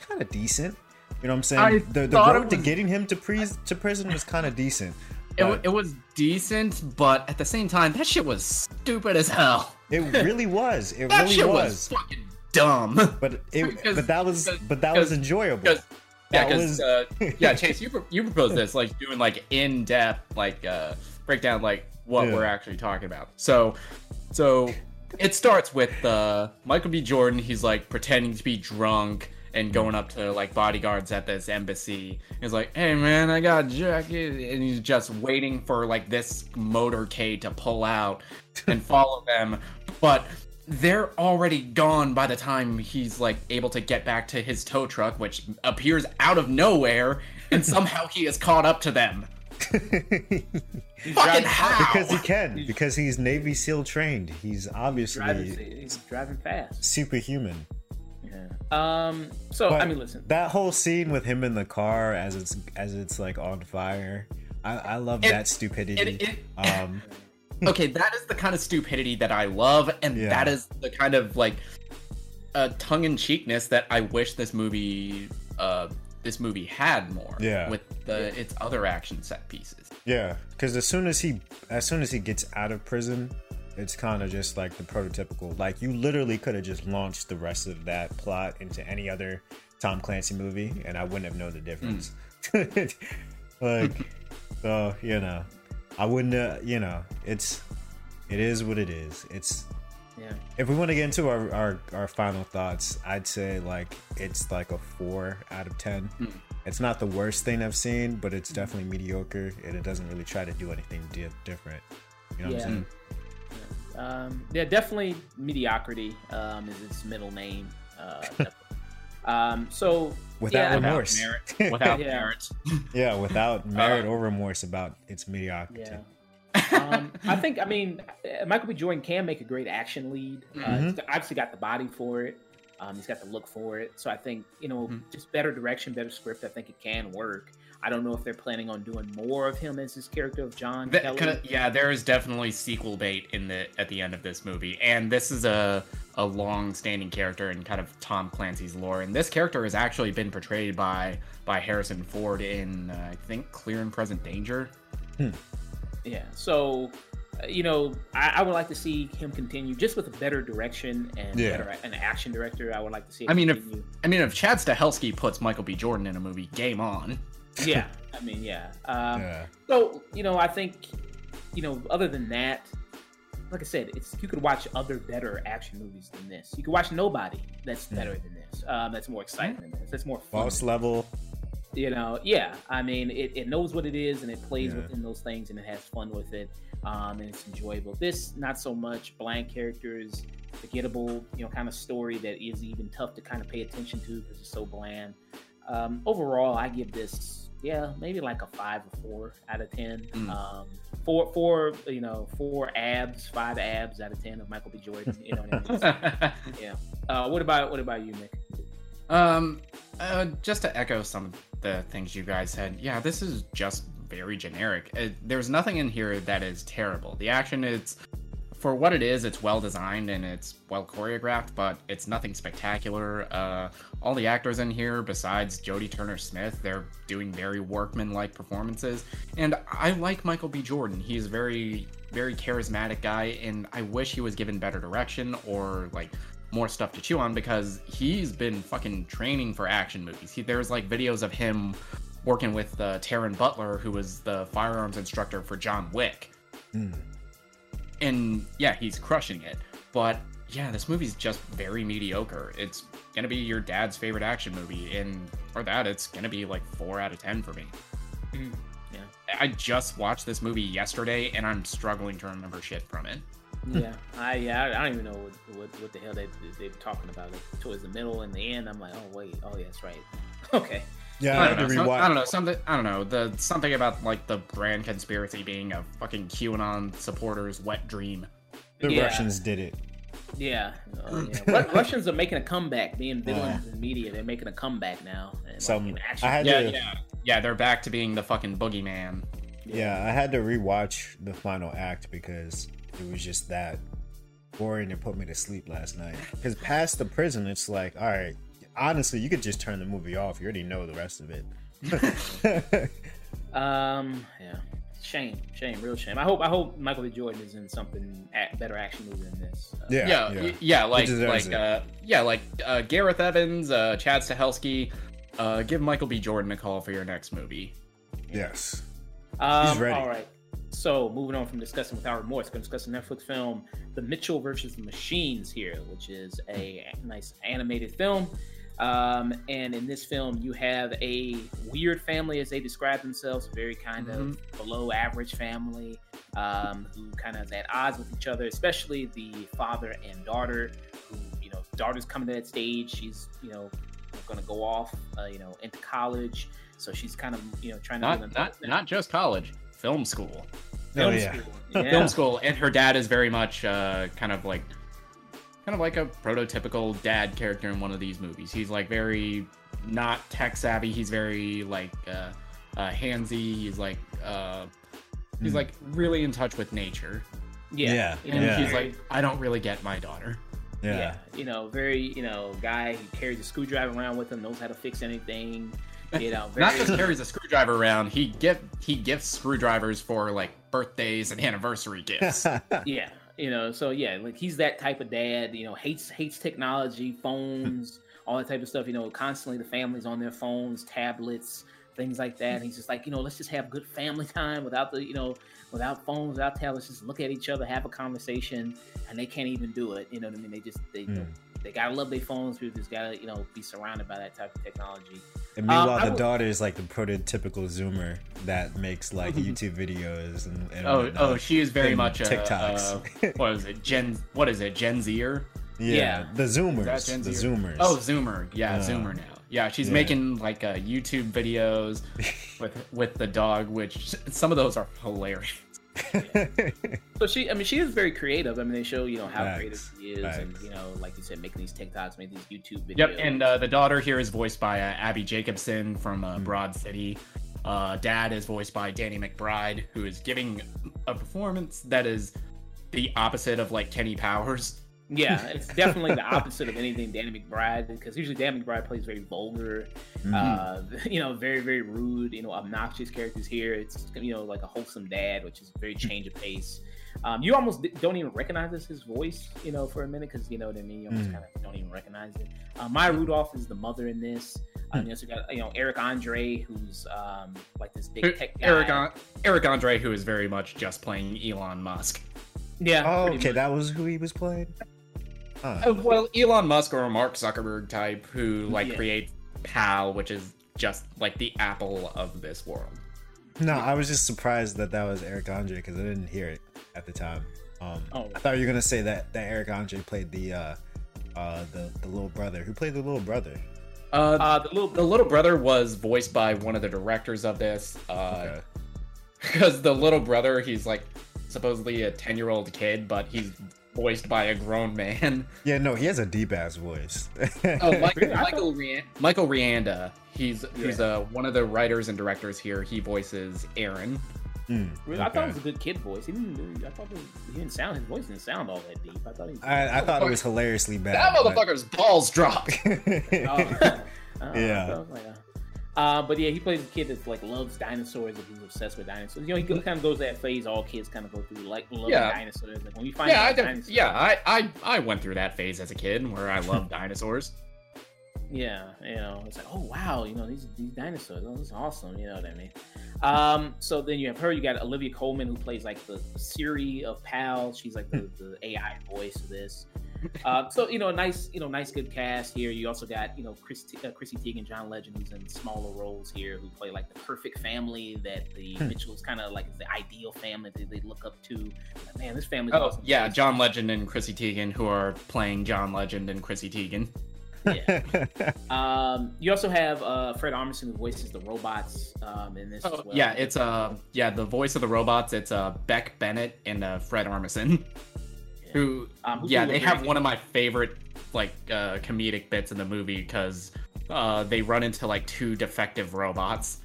kind of decent. You know what I'm saying? I the the road was... to getting him to pre- to prison was kind of decent. It, it was decent, but at the same time, that shit was stupid as hell. It really was. It <laughs> that really shit was. was fucking dumb. But it, <laughs> but that was, but that was enjoyable. Yeah, because uh, yeah, <laughs> Chase, you you proposed this like doing like in depth like uh breakdown like what yeah. we're actually talking about. So, so it starts with uh Michael B. Jordan. He's like pretending to be drunk and hmm. going up to like bodyguards at this embassy. He's like, "Hey man, I got a jacket," and he's just waiting for like this motorcade to pull out <laughs> and follow them, but they're already gone by the time he's like able to get back to his tow truck, which appears out of nowhere, and <laughs> somehow he is caught up to them. <laughs> Fucking how? Because he can. Because he's Navy SEAL trained. He's obviously driving, he's driving fast. Superhuman. Um. So but I mean, listen. That whole scene with him in the car as it's as it's like on fire. I, I love it, that stupidity. It, it, um. <laughs> okay, that is the kind of stupidity that I love, and yeah. that is the kind of like a tongue-in-cheekness that I wish this movie uh this movie had more. Yeah. With the its other action set pieces. Yeah, because as soon as he as soon as he gets out of prison, it's kind of just like the prototypical. Like you literally could have just launched the rest of that plot into any other Tom Clancy movie, and I wouldn't have known the difference. Mm. <laughs> like, <laughs> so you know, I wouldn't. Uh, you know, it's it is what it is. It's yeah. If we want to get into our, our, our final thoughts, I'd say like it's like a four out of ten. Mm. It's not the worst thing I've seen, but it's definitely mediocre, and it doesn't really try to do anything di- different. You know yeah. what I'm saying? Yeah. Um, yeah, definitely mediocrity um, is its middle name. Uh, um, so without yeah, remorse, without merit, <laughs> without yeah. merit. <laughs> yeah, without merit uh, or remorse about its mediocrity. Yeah <laughs> um, I think, I mean, Michael B. Jordan can make a great action lead. Uh, mm-hmm. He's obviously got the body for it. Um, he's got to look for it. So I think, you know, mm-hmm. just better direction, better script. I think it can work. I don't know if they're planning on doing more of him as his character of John Kelly. yeah, there is definitely sequel bait in the at the end of this movie, and this is a a long standing character in kind of Tom Clancy's lore. And this character has actually been portrayed by by Harrison Ford in uh, I think Clear and Present Danger. Hmm. Yeah. So, you know, I, I, would like to see him continue just with a better direction and yeah. better an action director. I would like to see. I mean, continue. if I mean, if Chad Stahelski puts Michael B. Jordan in a movie, game on. yeah. I mean, yeah. Um, yeah. So, you know, I think, you know, other than that, like I said, it's you could watch other better action movies than this. You could watch Nobody that's better than this. Um, that's more exciting than this. That's more fun. Boss level you know yeah i mean it, it knows what it is and it plays yeah. within those things and it has fun with it um, and it's enjoyable. This not so much. Bland characters forgettable you know kind of story that is even tough to kind of pay attention to because it's so bland. Um, overall i give this yeah maybe like a five or four out of ten. Mm. um, four four you know four abs five abs out of ten of michael b. Jordan you know what I mean? <laughs> yeah. Uh, what about what about you nick? Um uh, just to echo some the things you guys said, yeah, this is just very generic. It, there's nothing in here that is terrible. The action is, for what it is, it's well designed and it's well choreographed, but it's nothing spectacular. Uh, all the actors in here, besides Jodie Turner Smith, they're doing very workman-like performances. And I like Michael B. Jordan. He's a very, very charismatic guy, and I wish he was given better direction or like more stuff to chew on because he's been fucking training for action movies. He, there's like videos of him working with uh, Taran Butler, who was the firearms instructor for John Wick. Mm. And yeah, he's crushing it. But yeah, this movie's just very mediocre. It's gonna be your dad's favorite action movie, and for that, it's gonna be like four out of ten for me. Mm. Yeah, I just watched this movie yesterday, and I'm struggling to remember shit from it <laughs> yeah, I yeah, I don't even know what, what, what the hell they they were talking about. Like towards the middle and the end, I'm like, oh wait, oh yeah, that's right. <laughs> okay. Yeah, I, don't know, some, I don't know something. I don't know the something about like the brand conspiracy being a fucking QAnon supporters' wet dream. The yeah. Russians did it. Yeah, uh, yeah. <laughs> Russians are making a comeback, being villains yeah. in media. They're making a comeback now. And, Some, like, I had yeah, to, yeah, yeah. They're back to being the fucking boogeyman. Yeah, I had to rewatch the final act because it was just that boring and put me to sleep last night. Because past the prison, it's like, all right, honestly, you could just turn the movie off. You already know the rest of it. <laughs> um, yeah, shame, shame, real shame. I hope, I hope Michael B. Jordan is in something at, better action movie than this. Uh, yeah, yeah, yeah, yeah, like, like, uh, yeah, like uh, Gareth Evans, uh, Chad Stahelski. Uh, give Michael B. Jordan a call for your next movie. Yes, um, he's ready. All right. So, moving on from discussing without remorse, we're going to discuss the Netflix film The Mitchell versus the Machines here, which is a nice animated film. Um, and in this film, you have a weird family, as they describe themselves, a very kind mm-hmm. of below average family um, who kind of is at odds with each other, especially the father and daughter. Who, you know, daughter's coming to that stage. She's, you know, going to go off, uh, you know, into college. So she's kind of, you know, trying to not not, not just college, film school. Film oh, yeah. school. Yeah. Film school, and her dad is very much uh, kind of like, kind of like a prototypical dad character in one of these movies. He's like very not tech savvy. He's very like uh, uh, handsy. He's like uh, he's mm. like really in touch with nature. Yeah, yeah. And yeah. he's like, I don't really get my daughter. Yeah. yeah. You know, very, you know, guy who carries a screwdriver around with him, knows how to fix anything. You know, very... <laughs> not just carries a screwdriver around. He give he gives screwdrivers for like birthdays and anniversary gifts. <laughs> yeah, you know, so yeah, like he's that type of dad. You know, hates hates technology, phones, all that type of stuff. You know, constantly the family's on their phones, tablets, things like that. And he's just like, you know, let's just have good family time without the, you know, without phones, without tablets, just look at each other, have a conversation, and they can't even do it. You know what I mean? They just they mm. They gotta love their phones. People just gotta you know be surrounded by that type of technology. And meanwhile, um, the would, daughter is like the prototypical Zoomer that makes like <laughs> YouTube videos and, and oh oh she is very much a, TikToks. <laughs> what is it Gen what is it Gen Zer? Yeah, yeah. the Zoomers. The Zoomers. Oh, Zoomer. Yeah, uh, Zoomer now. Yeah, she's yeah. making like uh, YouTube videos <laughs> with with the dog, which some of those are hilarious. Yeah. <laughs> so she, I mean, she is very creative. I mean, they show you know how Facts. creative she is, Facts. and you know, like you said, making these TikToks, making these YouTube videos. Yep, and uh, the daughter here is voiced by uh, Abbi Jacobson from uh, mm. Broad City. Uh, dad is voiced by Danny McBride, who is giving a performance that is the opposite of like Kenny Powers. Yeah, <laughs> it's definitely the opposite of anything Danny McBride because usually Danny McBride plays very vulgar, mm-hmm. uh, <laughs> you know, very very rude, you know, obnoxious characters. Here, it's you know like a wholesome dad, which is very change of pace. Um, you almost don't even recognize this, his voice, you know, for a minute because you know what I mean. You almost mm. kind of don't even recognize it. Uh, Maya Rudolph is the mother in this. Um, you also got you know Eric Andre, who's um, like this big tech guy. Eric, Eric Andre, who is very much just playing Elon Musk. Yeah. Oh, okay, much. that was who he was playing. Huh. Uh, well, Elon Musk or a Mark Zuckerberg type who like yeah. creates PAL, which is just like the Apple of this world. No, I was just surprised that that was Eric Andre because I didn't hear it at the time. Um, oh. I thought you were gonna say that that Eric Andre played the uh, uh, the the little brother. Who played the little brother? Uh, uh, the little the little brother was voiced by one of the directors of this. Uh, okay. <laughs> Because the little brother, he's like supposedly a ten year old kid, but he's voiced by a grown man. <laughs> Yeah, no, he has a deep ass voice. oh, <laughs> Michael Michael, Michael Rianda. He's he's uh, one of the writers and directors here. He voices Aaron. Mm, really? I thought it was a good kid voice. He didn't. I thought he didn't sound. His voice didn't sound all that deep. I thought he. I, I thought it was hilariously bad. That motherfucker's but... balls dropped. <laughs> oh, yeah. Like, uh, uh, but yeah, he plays a kid that like loves dinosaurs and he's obsessed with dinosaurs. You know, he kind of goes that phase all kids kind of go through, like loving yeah. dinosaurs. Like when you find yeah, I dinosaurs, yeah, I, I I went through that phase as a kid where I loved <laughs> dinosaurs. Yeah, you know, it's like, oh wow, you know, these these dinosaurs, oh, this is awesome. You know what I mean? Um, so then you have her. You got Olivia Colman who plays like the, the Siri of PAL. She's like the, the AI voice of this. Uh, so you know, a nice, you know, nice good cast here. You also got you know Chris, uh, Chrissy Teigen, John Legend, who's in smaller roles here, who play like the perfect family that the hmm. Mitchells kind of like the ideal family that they look up to. Man, this family. Oh awesome. yeah, John Legend and Chrissy Teigen, who are playing John Legend and Chrissy Teigen. yeah. <laughs> um, you also have uh, Fred Armisen who voices the robots um, in this. Oh, well. Yeah, it's uh, yeah, the voice of the robots. It's uh, Beck Bennett and uh, Fred Armisen. Who, um, yeah, they have one of my favorite like uh, comedic bits in the movie because uh, they run into like two defective robots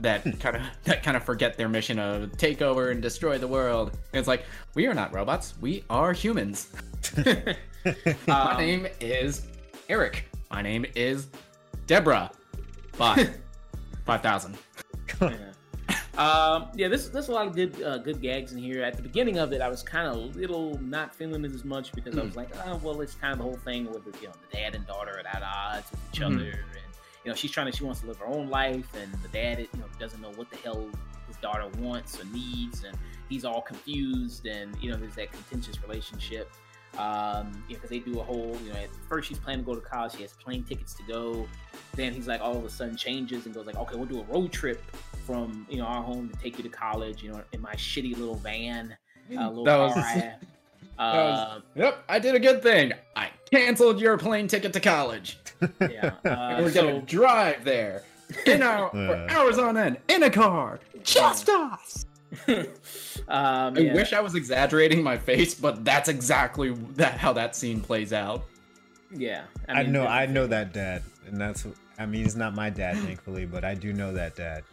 that <laughs> kind of that kind of forget their mission of take over and destroy the world. And it's like we are not robots, we are humans. <laughs> my um, name is Eric. My name is Deborah. Bye. <laughs> Five thousand. <laughs> Um, yeah, this there's a lot of good uh, good gags in here. At the beginning of it, I was kind of a little not feeling it as much because mm. I was like, oh well, it's kind of the whole thing with the, you know the dad and daughter are at odds with each mm. other, and you know she's trying to she wants to live her own life, and the dad you know doesn't know what the hell his daughter wants or needs, and he's all confused, and you know there's that contentious relationship. Um, yeah, because they do a whole, you know, at first she's planning to go to college, she has plane tickets to go. Then he's like, all of a sudden changes and goes like, okay, we'll do a road trip from you know our home to take you to college. You know, in my shitty little van, uh, little that car. Was, <laughs> I was, yep, I did a good thing. I canceled your plane ticket to college. Yeah, <laughs> uh, we're so, gonna drive there in our <laughs> for hours on end in a car, just us. um, I yeah. wish I was exaggerating my face, but that's exactly that how that scene plays out. Yeah, I, mean, I know, I know that dad, and that's I mean, he's not my dad, thankfully, but I do know that dad.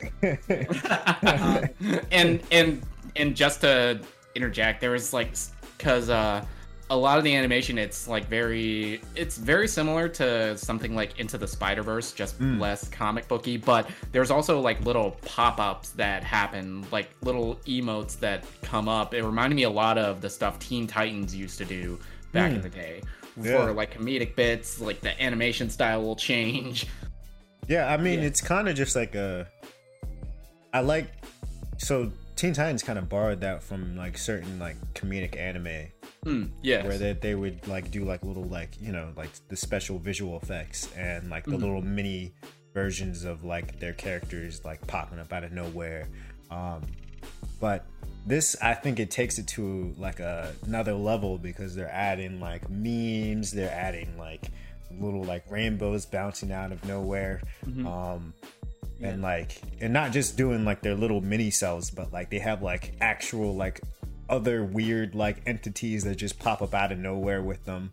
<laughs> and and and just to interject, there was like, cause uh, a lot of the animation it's like very it's very similar to something like into the spider verse just mm. less comic booky but there's also like little pop-ups that happen like little emotes that come up it reminded me a lot of the stuff teen titans used to do back mm. in the day yeah. for like comedic bits like the animation style will change yeah i mean yeah. it's kind of just like a i like so teen titans kind of borrowed that from like certain like comedic anime Mm, yeah. Where they, they would like do like little like you know like the special visual effects and like the mm-hmm. little mini versions of like their characters like popping up out of nowhere. Um, but this I think it takes it to like a, another level because they're adding like memes, they're adding like little like rainbows bouncing out of nowhere. Mm-hmm. Um, yeah. and like and not just doing like their little mini cells but like they have like actual like other weird like entities that just pop up out of nowhere with them.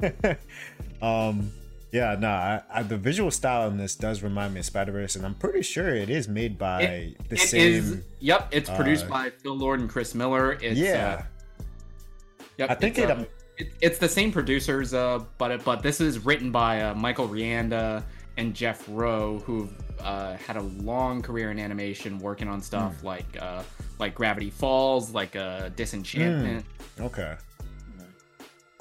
<laughs> um, yeah, no, I, I, the visual style in this does remind me of Spider Verse, and I'm pretty sure it is made by it, the it same. Is, yep, it's produced uh, by Phil Lord and Chris Miller. It's, yeah. Uh, yep, I think it, uh, it, It's the same producers, uh, but but this is written by uh, Michael Rianda and Jeff Rowe, who uh, had a long career in animation, working on stuff mm. like uh, like Gravity Falls, like uh, Disenchantment. Mm, okay.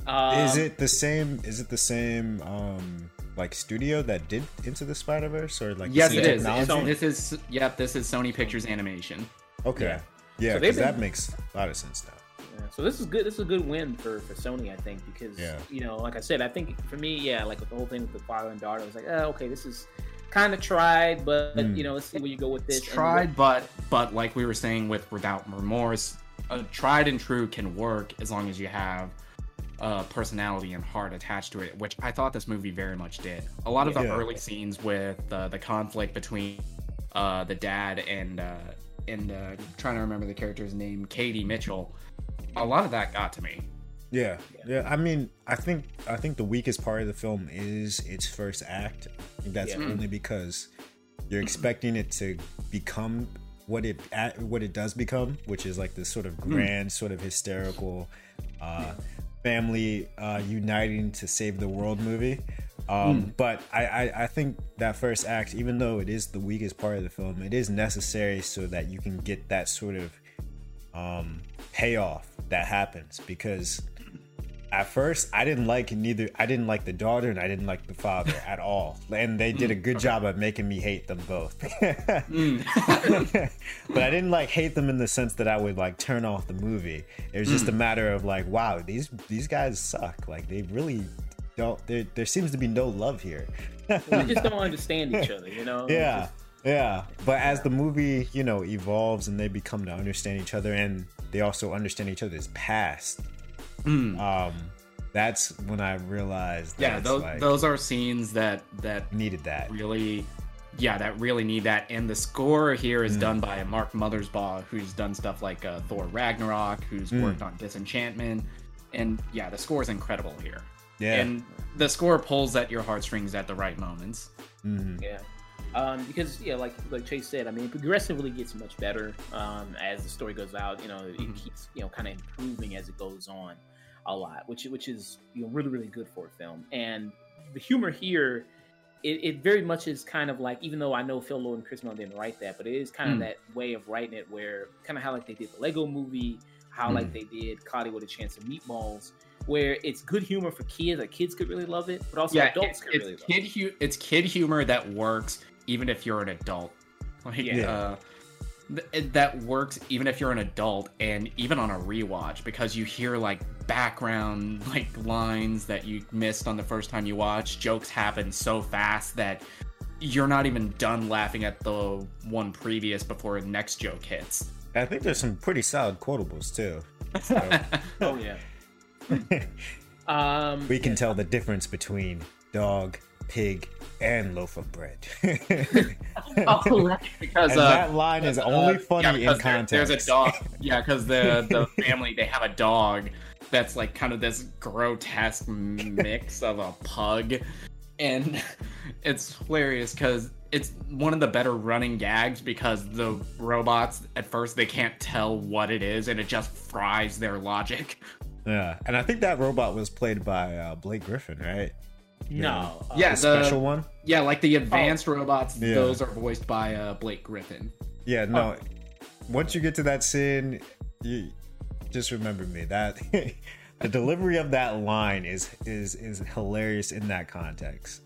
Um, is it the same? Is it the same? Um, like studio that did Into the Spider Verse, or like yes, it is. So, This is yep. This is Sony Pictures Animation. Okay. Yeah, because so that makes a lot of sense now. Yeah, so this is good. This is a good win for, for Sony, I think, because yeah. you know, like I said, I think for me, yeah, like with the whole thing with the father and daughter, I was like, oh, okay, this is kind of tried, but mm. you know, let's see where you go with this. It's tried, but but like we were saying with Without Remorse, a tried and true can work as long as you have uh, personality and heart attached to it, which I thought this movie very much did. A lot of the early scenes with uh, the conflict between uh, the dad and uh, and uh, trying to remember the character's name, Katie Mitchell. A lot of that got to me. Yeah, yeah. I mean, I think I think the weakest part of the film is its first act. that's yeah. only because you're expecting it to become what it what it does become, which is like this sort of hmm. grand, mm. sort of hysterical, uh, family uh, uniting to save the world movie. Um, mm. But I, I, I think that first act, even though it is the weakest part of the film, it is necessary so that you can get that sort of um, payoff that happens because at first I didn't like neither I didn't like the daughter and I didn't like the father <laughs> at all. And they did a good job of making me hate them both. <laughs> mm. <laughs> but I didn't like hate them in the sense that I would like turn off the movie. It was just mm. a matter of like, wow, these these guys suck. Like they really don't there there seems to be no love here. we just don't understand each other, you know? Yeah. Just... Yeah. But as the movie, you know, evolves and they become to understand each other and they also understand each other's past Mm. Um, that's when I realized. yeah, those like, those are scenes that that needed that really. Yeah, that really need that. And the score here is mm. done by Mark Mothersbaugh, who's done stuff like uh, Thor Ragnarok, who's mm. worked on Disenchantment, and yeah, the score is incredible here. Yeah, and the score pulls at your heartstrings at the right moments. Mm-hmm. Yeah. Um, because yeah, like like Chayse said, I mean, it progressively gets much better um, as the story goes out. You know, it mm-hmm. keeps you know kind of improving as it goes on a lot, which which is you know really really good for a film. And the humor here, it, it very much is kind of like even though I know Phil Lord and Chris Miller didn't write that, but it is kind mm. of that way of writing it where kind of how like they did the Lego Movie, how mm. like they did Cloudy with a Chance of Meatballs. Where it's good humor for kids, like kids could really love it, but also yeah, adults could really love it. Hu- it's kid humor that works even if you're an adult. <laughs> Like, yeah. Uh, that works even if you're an adult and even on a rewatch because you hear like background <laughs> like lines that you missed on the first time you watch jokes happen so fast that you're not even done laughing at the one previous before the next joke hits i think there's some pretty solid quotables too so. <laughs> oh yeah um, we can tell the difference between dog pig and loaf of bread. <laughs> oh, <laughs> because uh, that line is only uh, funny yeah, in context. There, there's a dog. Yeah, because the the <laughs> family they have a dog that's like kind of this grotesque mix of a pug, and it's hilarious because it's one of the better running gags because the robots at first they can't tell what it is and it just fries their logic. Yeah, and I think that robot was played by uh, Blake Griffin, right? No. Uh, yeah, the, the, special one. Yeah, like the advanced oh. robots. Yeah. Those are voiced by uh, Blake Griffin. Yeah, no. Oh. Once you get to that scene, you just remember me. That <laughs> the delivery of that line is is is hilarious in that context.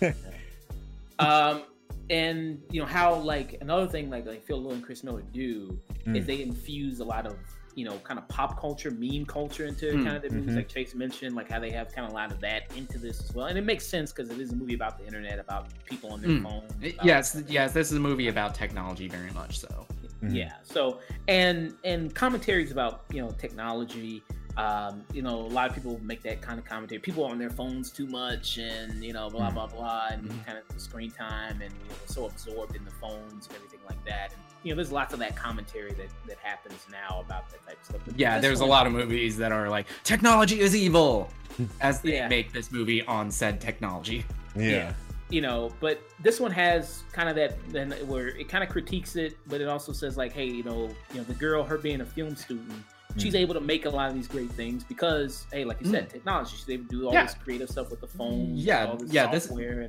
<laughs> um, and you know how like another thing like like Phil Lord and Chris Miller do mm. is they infuse a lot of you know kind of pop culture, meme culture into mm. kind of the movies. Mm-hmm. Like Chayse mentioned, like how they have kind of a lot of that into this as well, and it makes sense because it is a movie about the internet, about people on their mm. phones. Yes, yes, this is a movie about technology, very much so. Mm-hmm. Yeah. So and and commentaries about you know technology um, you know, a lot of people make that kind of commentary. People are on their phones too much, and you know, blah mm-hmm. blah blah, and mm-hmm. kind of the screen time, and you know, so absorbed in the phones and everything like that. And you know, there's lots of that commentary that that happens now about that type of stuff. But yeah, there's one, a lot of movies that are like technology is evil, <laughs> as they yeah. make this movie on said technology. yeah. yeah you know but this one has kind of that then where it kind of critiques it but it also says like hey you know you know the girl her being a film student she's mm. able to make a lot of these great things because hey like you mm. said technology she's able to do all yeah. this creative stuff with the phone yeah yeah this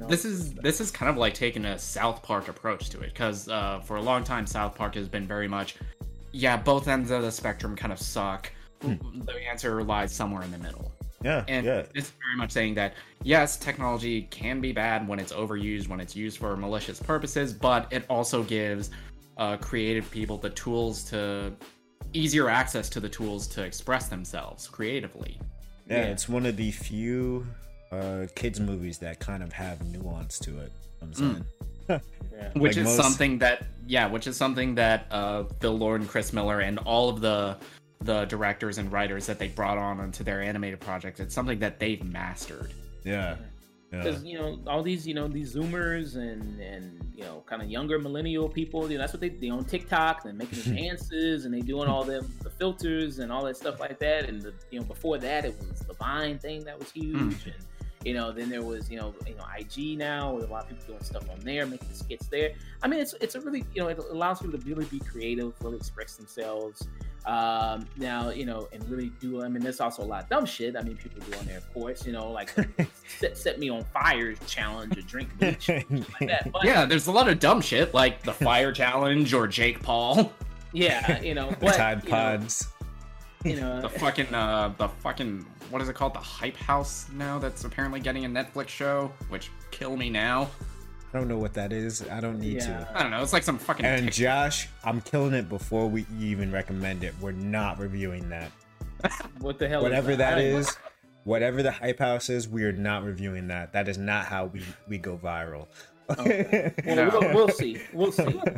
this is this is kind of like taking a south park approach to it because uh, for a long time south park has been very much yeah both ends of the spectrum kind of suck mm. the answer lies somewhere in the middle yeah and yeah. it's very much saying that yes technology can be bad when it's overused when it's used for malicious purposes but it also gives uh, creative people the tools to easier access to the tools to express themselves creatively. Yeah, yeah. it's one of the few uh, kids movies that kind of have nuance to it. I'm mm. saying. Mm. yeah. <laughs> Which like is most... something that yeah, which is something that uh, Phil Lord and Chris Miller and all of the the directors and writers that they brought on onto their animated projects. It's something that they've mastered. Yeah because yeah. you know all these you know these zoomers and and you know kind of younger millennial people you know that's what they they on tiktok and making <laughs> dances and they doing all them the filters and all that stuff like that and the you know before that it was the vine thing that was huge mm. and you know then there was you know you know ig now with a lot of people doing stuff on there making skits there i mean it's it's a really you know it allows people to really be creative really express themselves um, now, you know, and really do. I mean, there's also a lot of dumb shit. I mean, people do on there, of course. You know, like <laughs> set, set me on fire challenge or drink bleach, like. <laughs> But, yeah, there's a lot of dumb shit like the fire challenge or Jake Paul. Yeah, you know, but, Tide Pods. Know, you know the fucking uh, the fucking what is it called? The Hype House now that's apparently getting a Netflix show, which kill me now. I don't know what that is. I don't need yeah. to. I don't know. It's like some fucking. And TikTok. Josh, I'm killing it before we even recommend it. We're not reviewing that. <laughs> what the hell? Whatever is that, that is, whatever the hype house is, we are not reviewing that. That is not how we we go viral. Okay. Well, <laughs> no. we'll, we'll, see. We'll see. <laughs>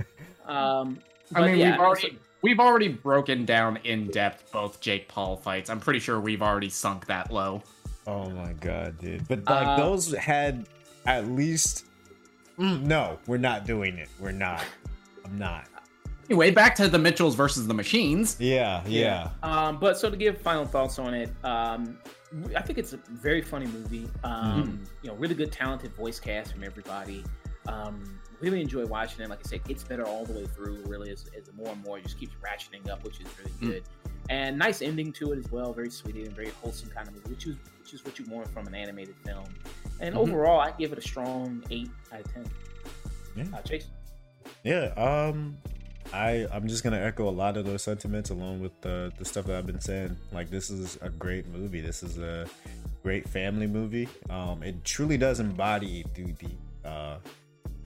Um, I mean, yeah, we've already. So... We've already broken down in depth both Jake Paul fights. I'm pretty sure we've already sunk that low. Oh my god, dude! But like uh, those had at least Mm, no, we're not doing it. We're not. I'm not. Anyway, back to the Mitchells versus the Machines. Yeah, yeah. Um, but so to give final thoughts on it, um, I think it's a very funny movie. Um, mm-hmm. You know, really good, talented voice cast from everybody. Um, really enjoy watching it. Like I said, gets better all the way through. Really, as, as more and more, it just keeps ratcheting up, which is really mm. good. And nice ending to it as well. Very sweet and very wholesome kind of movie, which is which is what you want from an animated film. And mm-hmm. overall, I give it a strong eight out of ten. Yeah. Uh, Chayse. Yeah. Um. I I'm just gonna echo a lot of those sentiments along with the the stuff that I've been saying. Like this is a great movie. This is a great family movie. Um, it truly does embody the the uh,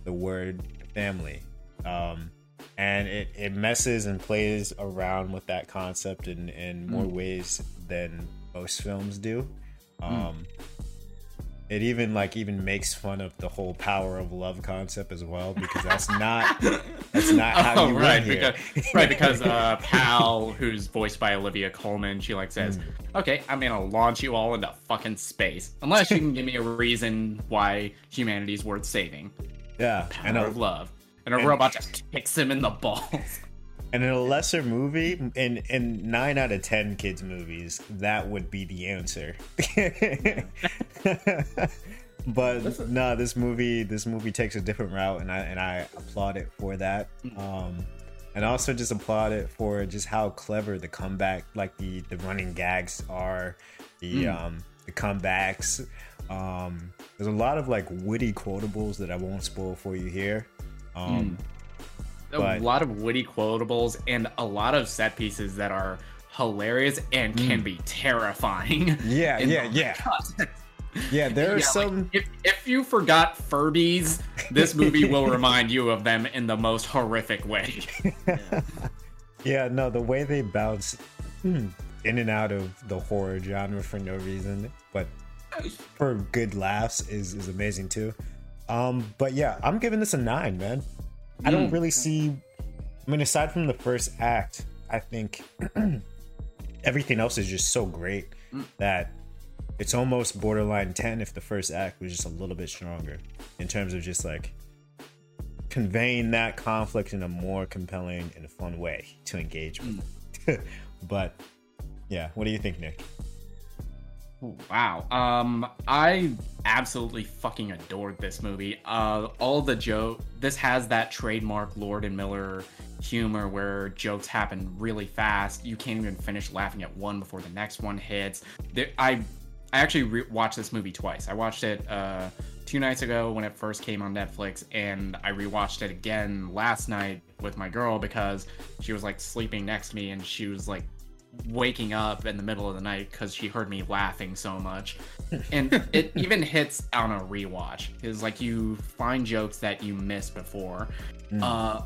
the word family. Um, and it, it messes and plays around with that concept in, in more mm. ways than most films do. Mm. Um, mm it even like even makes fun of the whole power of love concept as well because that's not <laughs> that's not how oh, you right, here. Because, right because <laughs> uh pal who's voiced by olivia colman she like says mm. okay i'm gonna launch you all into fucking space unless you can give me a reason why humanity's worth saving yeah power and a, of love and a and, robot just kicks him in the balls <laughs> and in a lesser movie, in in nine out of ten kids movies, that would be the answer. <laughs> but no, nah, this movie this movie takes a different route, and I and I applaud it for that. Um, and also just applaud it for just how clever the comeback, like the the running gags are, the mm. um the comebacks. Um, there's a lot of like witty quotables that I won't spoil for you here. Um, mm. A lot of witty quotables and a lot of set pieces that are hilarious and mm. can be terrifying. Yeah, <laughs> yeah, yeah. Yeah, there are yeah, some. Like, if, if you forgot Furbies, this movie <laughs> will remind you of them in the most horrific way. yeah. <laughs> yeah, no, the way they bounce hmm, in and out of the horror genre for no reason, but for good laughs is is amazing too. Um, but yeah, I'm giving this a nine, man. I don't mm. really see. I mean, aside from the first act, I think <clears throat> everything else is just so great mm. that it's almost borderline 10 if the first act was just a little bit stronger in terms of just like conveying that conflict in a more compelling and fun way to engage with. Mm. <laughs> but yeah, what do you think, Nick? Wow. Um I absolutely fucking adored this movie. Uh all the joke this has that trademark Lord and Miller humor where jokes happen really fast. You can't even finish laughing at one before the next one hits. There, I I actually re- watched this movie twice. I watched it uh, two nights ago when it first came on Netflix, and I rewatched it again last night with my girl because she was like sleeping next to me and she was like waking up in the middle of the night because she heard me laughing so much. <laughs> And it even hits on a rewatch because like you find jokes that you missed before. Mm. Uh,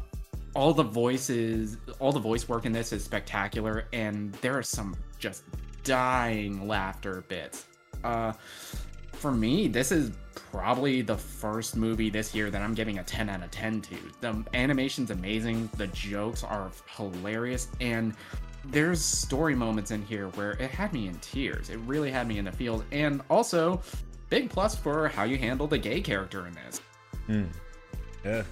all the voices, all the voice work in this is spectacular, and there are some just dying laughter bits uh, for me, this is probably the first movie this year that I'm giving a 10 out of 10 to. The animation's amazing, the jokes are hilarious, and there's story moments in here where it had me in tears. It really had me in the field. and also big plus for how you handle the gay character in this. Mm. Yeah.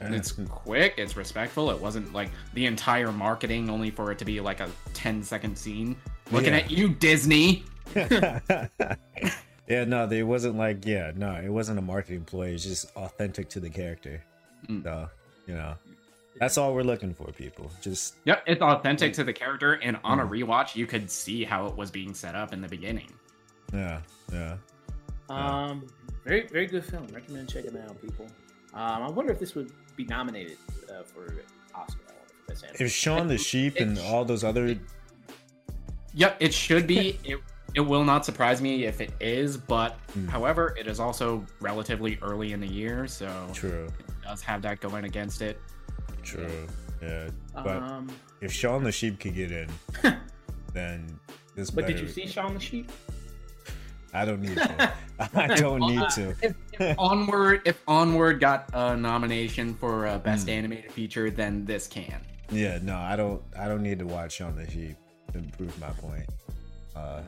And it's quick, it's respectful. It wasn't like the entire marketing only for it to be like a 10 second scene. Looking yeah. at you, Disney. <laughs> yeah, no, it wasn't like yeah, no, it wasn't a marketing ploy. It's just authentic to the character. Mm. So you know, that's all we're looking for, people. Just yep, it's authentic to the character, and on mm. a rewatch, you could see how it was being set up in the beginning. Yeah, yeah. Um, very very good film. Recommend checking it out, people. Um, I wonder if this would be nominated uh, for Oscar. If Shaun the Sheep and all those other Yep, it should be. <laughs> it it will not surprise me if it is, but mm. however, it is also relatively early in the year, so true. It does have that going against it. True. Yeah. But um, if Shaun the Sheep could get in, <laughs> then this. But better... did you see Shaun the Sheep? I don't need to. <laughs> <laughs> I don't need to. If, if, Onward, if Onward got a nomination for a best mm. animated feature, then this can. Yeah. No, I don't. I don't need to watch Shaun the Sheep to prove my point. Uh,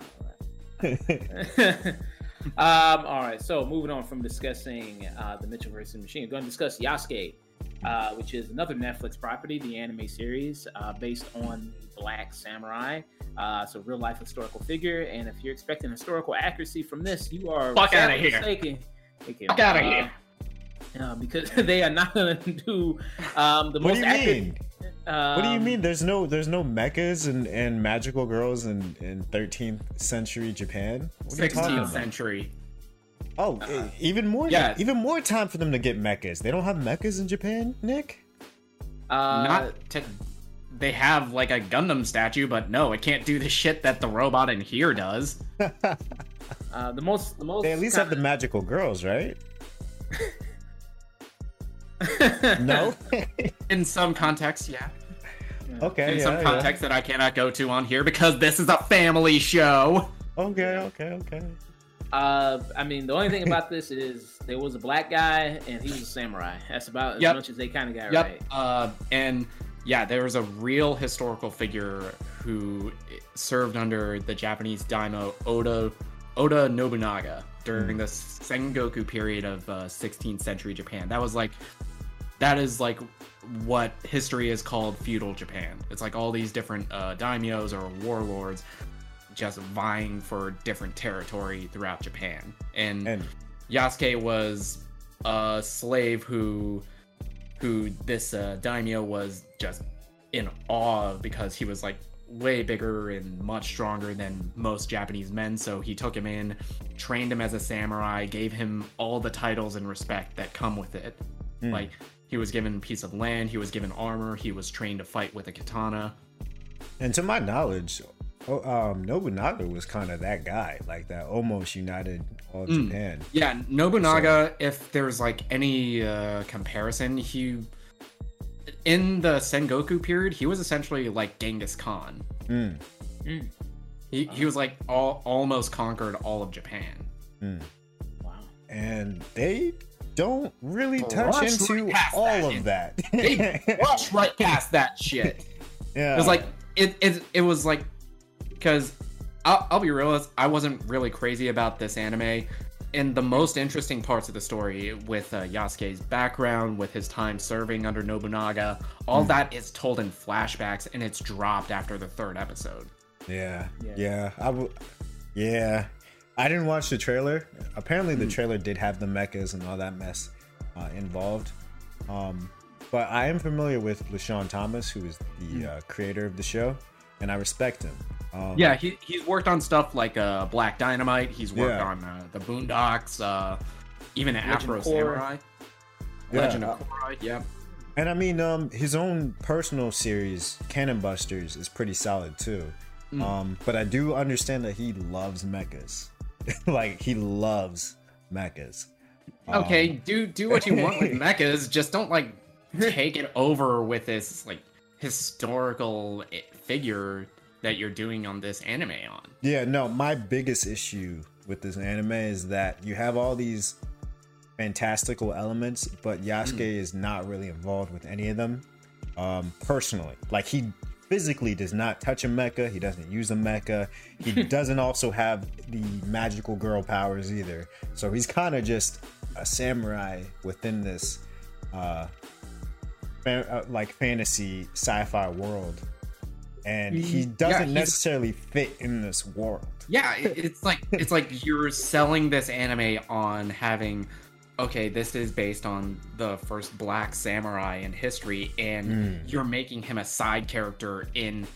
um, all right, so moving on from discussing uh, the Mitchell versus Machine, we're going to discuss Yasuke, uh, which is another Netflix property, the anime series uh, based on Black Samurai. Uh, it's a real life historical figure, and if you're expecting historical accuracy from this, you are fuck out of here. Mistaken. Fuck out of here. Uh, because <laughs> they are not going to do um, the what most accurate. Mean? Um, what do you mean? There's no there's no mechas and, and magical girls in, in 13th century Japan. 16th century. Oh, uh, <sighs> even more. Yeah, even more time for them to get mechas. They don't have mechas in Japan, Nick. Uh, Not. To, they have like a Gundam statue, but no, it can't do the shit that the robot in here does. <laughs> uh, the most, the most. They at least kinda... have the magical girls, right? <laughs> no. <laughs> In some contexts, yeah. Okay. In yeah, some context yeah. that I cannot go to on here because this is a family show. Okay. Okay. Okay. Uh, I mean, the only thing <laughs> about this is there was a black guy and he was a samurai. That's about yep. as much as they kind of got yep. right. Uh, and yeah, there was a real historical figure who served under the Japanese daimyo Oda Oda Nobunaga during mm. the Sengoku period of uh, 16th century Japan. That was like that is like what history is called feudal Japan. It's like all these different uh, daimyos or warlords just vying for different territory throughout Japan. And, and Yasuke was a slave who who this uh, daimyo was just in awe of because he was like way bigger and much stronger than most Japanese men. So he took him in, trained him as a samurai, gave him all the titles and respect that come with it. Mm. Like he was given a piece of land, he was given armor, he was trained to fight with a katana. And to my knowledge, um, Nobunaga was kind of that guy, like that almost united all mm. Japan. Yeah, Nobunaga. So. If there's like any uh, comparison, he in the Sengoku period, he was essentially like Genghis Khan. Mm. Mm. He, he was like all, almost conquered all of Japan. Mm. Wow. And they don't really touch into right all that. of that. they <laughs> rush right past that shit. Yeah. It was like it it, it was like because I'll, I'll be real, I wasn't really crazy about this anime in the most interesting parts of the story with uh, Yasuke's background, with his time serving under Nobunaga, all mm. that is told in flashbacks and it's dropped after the third episode. Yeah, yeah, yeah. I w- yeah. I didn't watch the trailer. Apparently, the mm. trailer did have the mechas and all that mess uh, involved. Um, but I am familiar with LeSean Thomas, who is the hmm. uh, creator of the show, and I respect him. Um, yeah, he, he's worked on stuff like uh, Black Dynamite. He's worked yeah. on uh, the Boondocks, uh, even Legend Afro Samurai, yeah. Legend of Korra. Yeah. And I mean, um, his own personal series, Cannon Busters, is pretty solid too. Mm. Um, but I do understand that he loves mechas. <laughs> like he loves mechas. Okay, um, do do what you want with <laughs> mechas. Just don't like <laughs> take it over with this like historical eh, figure that you're doing on this anime on. Yeah, no, my biggest issue with this anime is that you have all these fantastical elements, but Yasuke mm. is not really involved with any of them. Um, personally, like he physically does not touch a mecha. He doesn't use a mecha. He <laughs> doesn't also have the magical girl powers either. So he's kind of just a samurai within this, uh, uh, like fantasy sci-fi world and he doesn't yeah, necessarily fit in this world. Yeah, it's like it's like <laughs> you're selling this anime on having okay, this is based on the first black samurai in history and mm. you're making him a side character in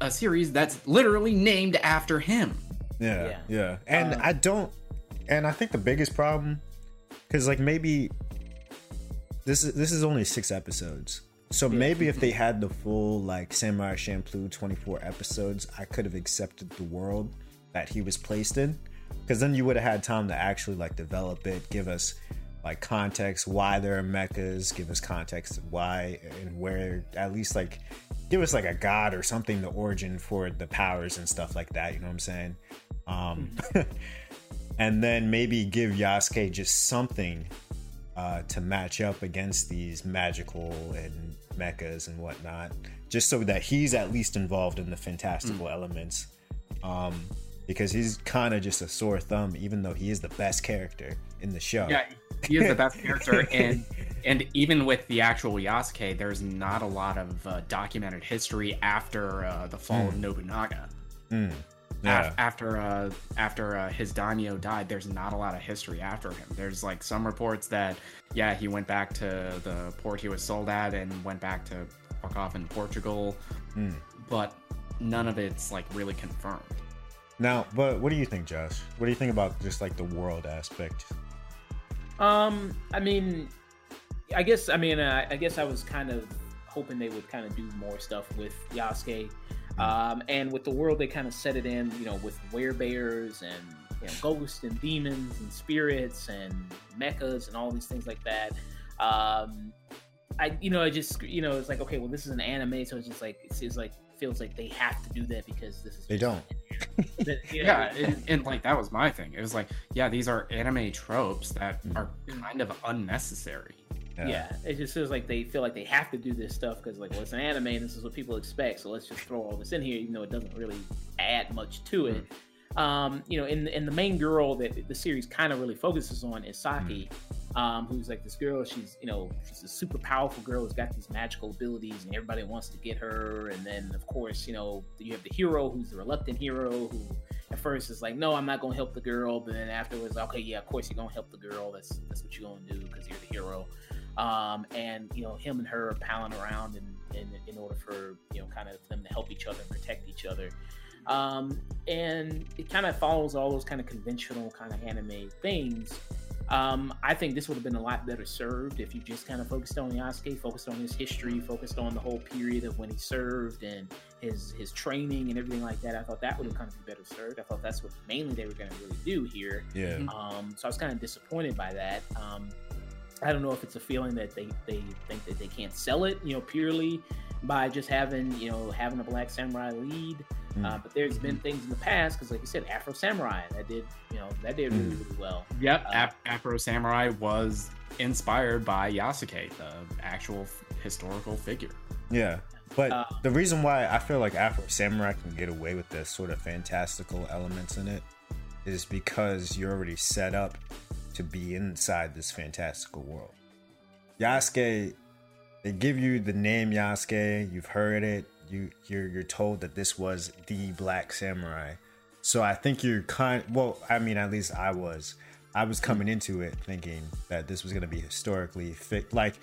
a series that's literally named after him. Yeah. Yeah. yeah. And uh, I don't and I think the biggest problem cuz like maybe this is this is only 6 episodes so yeah. maybe if they had the full like Samurai Champloo 24 episodes, I could have accepted the world that he was placed in. Because then you would have had time to actually like develop it, give us like context why there are mechas, give us context why and where at least like give us like a god or something the origin for the powers and stuff like that, you know what I'm saying? Um <laughs> and then maybe give Yasuke just something uh, to match up against these magical and mechas and whatnot, just so that he's at least involved in the fantastical mm. elements. Um, because he's kind of just a sore thumb, even though he is the best character in the show. Yeah, he is the best <laughs> character, and and even with the actual Yasuke, there's not a lot of uh, documented history after uh, the fall mm. of Nobunaga. Mm. Yeah. after uh, after uh, his daimyo died, there's not a lot of history after him. There's like some reports that yeah, he went back to the port he was sold at and went back to fuck off in Portugal, mm. but none of it's like really confirmed. Now, but what do you think, Josh? What do you think about just like the world aspect? Um, I mean, I guess I mean uh, I guess I was kind of hoping they would kind of do more stuff with Yasuke. Um, and with the world, they kind of set it in, you know, with werebears and you know, ghosts and demons and spirits and mechas and all these things like that. Um, I, you know, I just, you know, it's like, okay, well, this is an anime, so it's just like, it seems like, feels like they have to do that because this is. They don't. <laughs> yeah, and, and, like that was my thing. It was like, yeah, these are anime tropes that are kind of unnecessary. Yeah. yeah. it just feels like they feel like they have to do this stuff because, like, well, it's an anime and this is what people expect. So let's just throw all this in here, even though it doesn't really add much to it. Mm. Um, you know, and and the main girl that the series kind of really focuses on is Saki, mm. um, who's like this girl. She's you know she's a super powerful girl who's got these magical abilities, and everybody wants to get her. And then of course you know you have the hero who's the reluctant hero who at first is like, no, I'm not gonna help the girl, but then afterwards, okay, yeah, of course you're gonna help the girl. That's that's what you're gonna do because you're the hero. Um, and you know him and her are palling around in, in, in order for you know kind of them to help each other and protect each other. Um, and it kind of follows all those kind of conventional kind of anime things. Um, I think this would have been a lot better served if you just kind of focused on Yasuke, focused on his history, focused on the whole period of when he served and his his training and everything like that. I thought that would have kind of been better served. I thought that's what mainly they were going to really do here. Yeah. Um, so I was kind of disappointed by that. Um, I don't know if it's a feeling that they, they think that they can't sell it, you know, purely by just having, you know, having a black samurai lead. Mm. Uh, but there's been things in the past because, like you said, Afro Samurai that did, you know, that did really, really well. Yep, uh, Afro Samurai was inspired by Yasuke, the actual historical figure. Yeah, but uh, the reason why I feel like Afro Samurai can get away with this sort of fantastical elements in it is because you're already set up to be inside this fantastical world. Yasuke, they give you the name Yasuke, you've heard it, you you're you're told that this was the black samurai. So I think you're kind well, I mean at least I was. I was coming into it thinking that this was going to be historically fi- like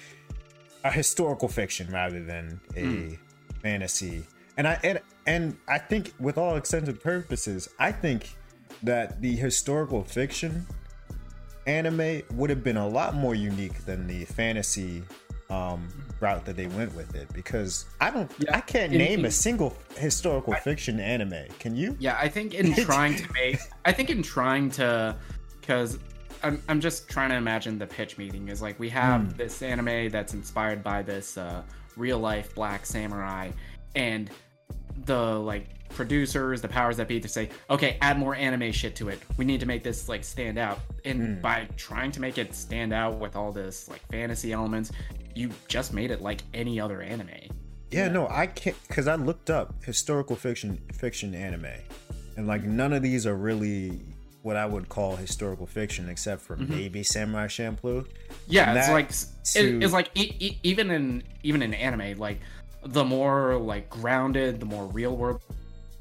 a historical fiction rather than a mm. fantasy. And I and, and I think with all extended purposes, I think that the historical fiction anime would have been a lot more unique than the fantasy um, route that they went with it because I don't, yeah, I can't in, name in, a single historical I, fiction anime. Can you? Yeah, I think in <laughs> trying to make, I think in trying to, because I'm, I'm just trying to imagine the pitch meeting is like we have mm. this anime that's inspired by this uh, real life black samurai, and the like producers, the powers that be to say, okay, add more anime shit to it. We need to make this like stand out. And mm. by trying to make it stand out with all this like fantasy elements, you just made it like any other anime. Yeah, yeah. no, I can't because I looked up historical fiction fiction anime, and like none of these are really what I would call historical fiction, except for mm-hmm. maybe Samurai Champloo. Yeah, it's like to... it's like e- e- even in even in anime, like the more like grounded, the more real world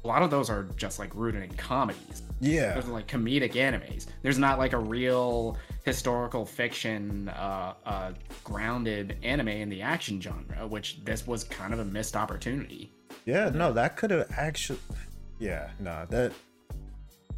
a lot of those are just like rooted in comedies. Yeah. Those are like comedic animes. There's not like a real historical fiction uh, uh, grounded anime in the action genre, which this was kind of a missed opportunity. Yeah, no, that could have actually. Yeah, no, that.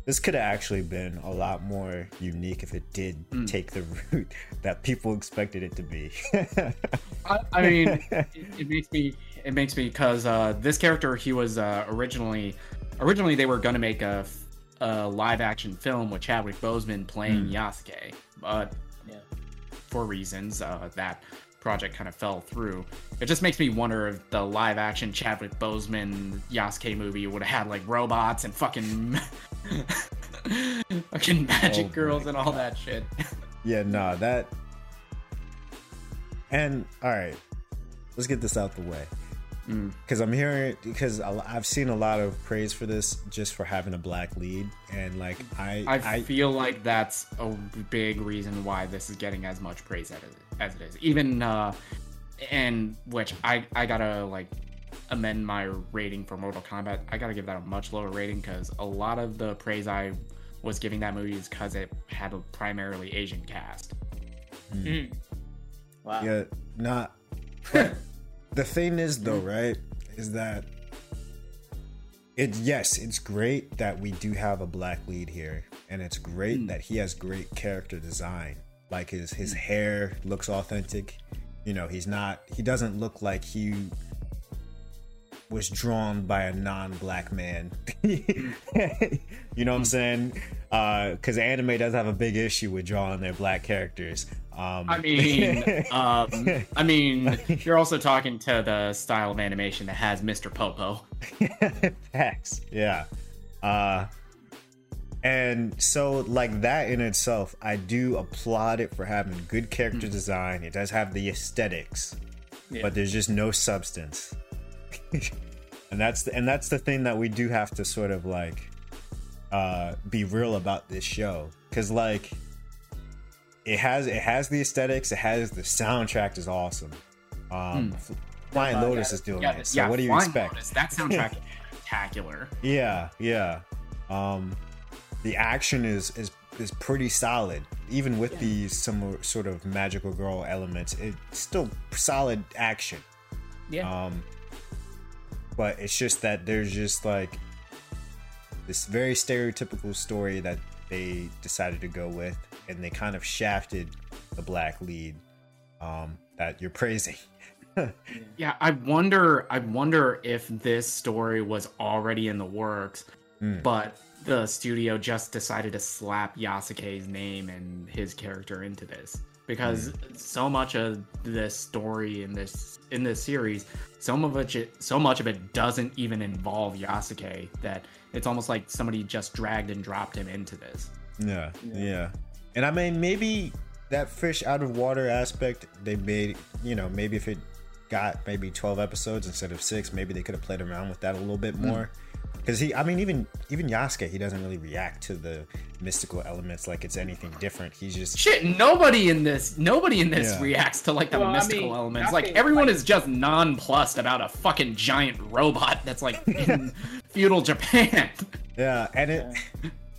This could have actually been a lot more unique if it did mm. take the route <laughs> that people expected it to be. <laughs> I, I, mean, it, it makes me it makes me because uh, this character he was uh, originally originally they were gonna make a, a live action film with Chadwick Boseman playing mm. Yasuke, but yeah. for reasons uh, that project kind of fell through. It just makes me wonder if the live action Chadwick Boseman Yasuke movie would have had like robots and fucking <laughs> fucking magic oh, girls and all that shit. <laughs> yeah, nah, that. And all right, let's get this out the way because mm. I'm hearing because I've seen a lot of praise for this just for having a black lead, and like I, I, I feel like that's a big reason why this is getting as much praise as it, as it is. Even uh, and which I I gotta like amend my rating for Mortal Kombat. I gotta give that a much lower rating because a lot of the praise I was giving that movie is because it had a primarily Asian cast. Mm. Mm. Wow. Yeah, not. The thing is though right is that it yes it's great that we do have a black lead here and it's great mm. that he has great character design. Like his his hair looks authentic. You know he's not he doesn't look like he was drawn by a non-black man <laughs> you know what i'm saying because uh, anime does have a big issue with drawing their black characters um, I mean, <laughs> um, I mean, you're also talking to the style of animation that has Mr. Popo. <laughs> Facts, yeah. Uh, and so, like that in itself, I do applaud it for having good character mm. design. It does have the aesthetics, yeah. but there's just no substance. <laughs> and that's the, and that's the thing that we do have to sort of like uh, be real about this show, because like it has it has the aesthetics. It has the soundtrack is awesome. Um, mm. Flying uh, Lotus yeah, is doing yeah, it. So yeah, what do you Flying expect? Lotus, that soundtrack <laughs> is spectacular. Yeah, yeah. Um, the action is is is pretty solid, even with yeah. these some sort of magical girl elements. It's still solid action. Yeah. Um, but it's just that there's just like this very stereotypical story that they decided to go with, and they kind of shafted the black lead um, that you're praising. <laughs> yeah, I wonder. I wonder if this story was already in the works, mm. but the studio just decided to slap Yasuke's name and his character into this because mm. so much of this story in this in this series, some of it, so much of it doesn't even involve Yasuke that it's almost like somebody just dragged and dropped him into this. Yeah, yeah, yeah. and I mean maybe that fish out of water aspect they made, you know, maybe if it got maybe 12 episodes instead of six, maybe they could have played around with that a little bit mm. more. Mm because he i mean even even yasuke he doesn't really react to the mystical elements like it's anything different he's just shit nobody in this nobody in this yeah. reacts to like the well, mystical I mean, elements yasuke like everyone is just nonplussed about a fucking giant robot that's like <laughs> in feudal japan yeah and it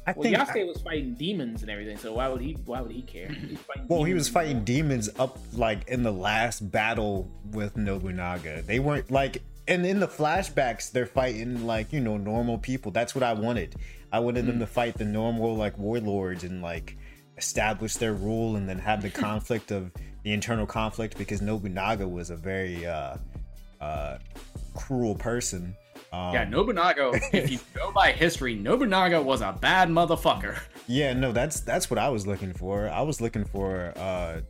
I well, think Yasuke I, was fighting demons and everything, so why would he? Why would he care? He well, he was fighting demons up like in the last battle with Nobunaga. They weren't like and in the flashbacks they're fighting like you know normal people. That's what i wanted. I wanted mm. them to fight the normal like warlords and like establish their rule and then have the <laughs> conflict of the internal conflict because nobunaga was a very uh uh cruel person. Um, yeah nobunaga if you go by history nobunaga was a bad motherfucker. Yeah no that's that's what i was looking for. I was looking for uh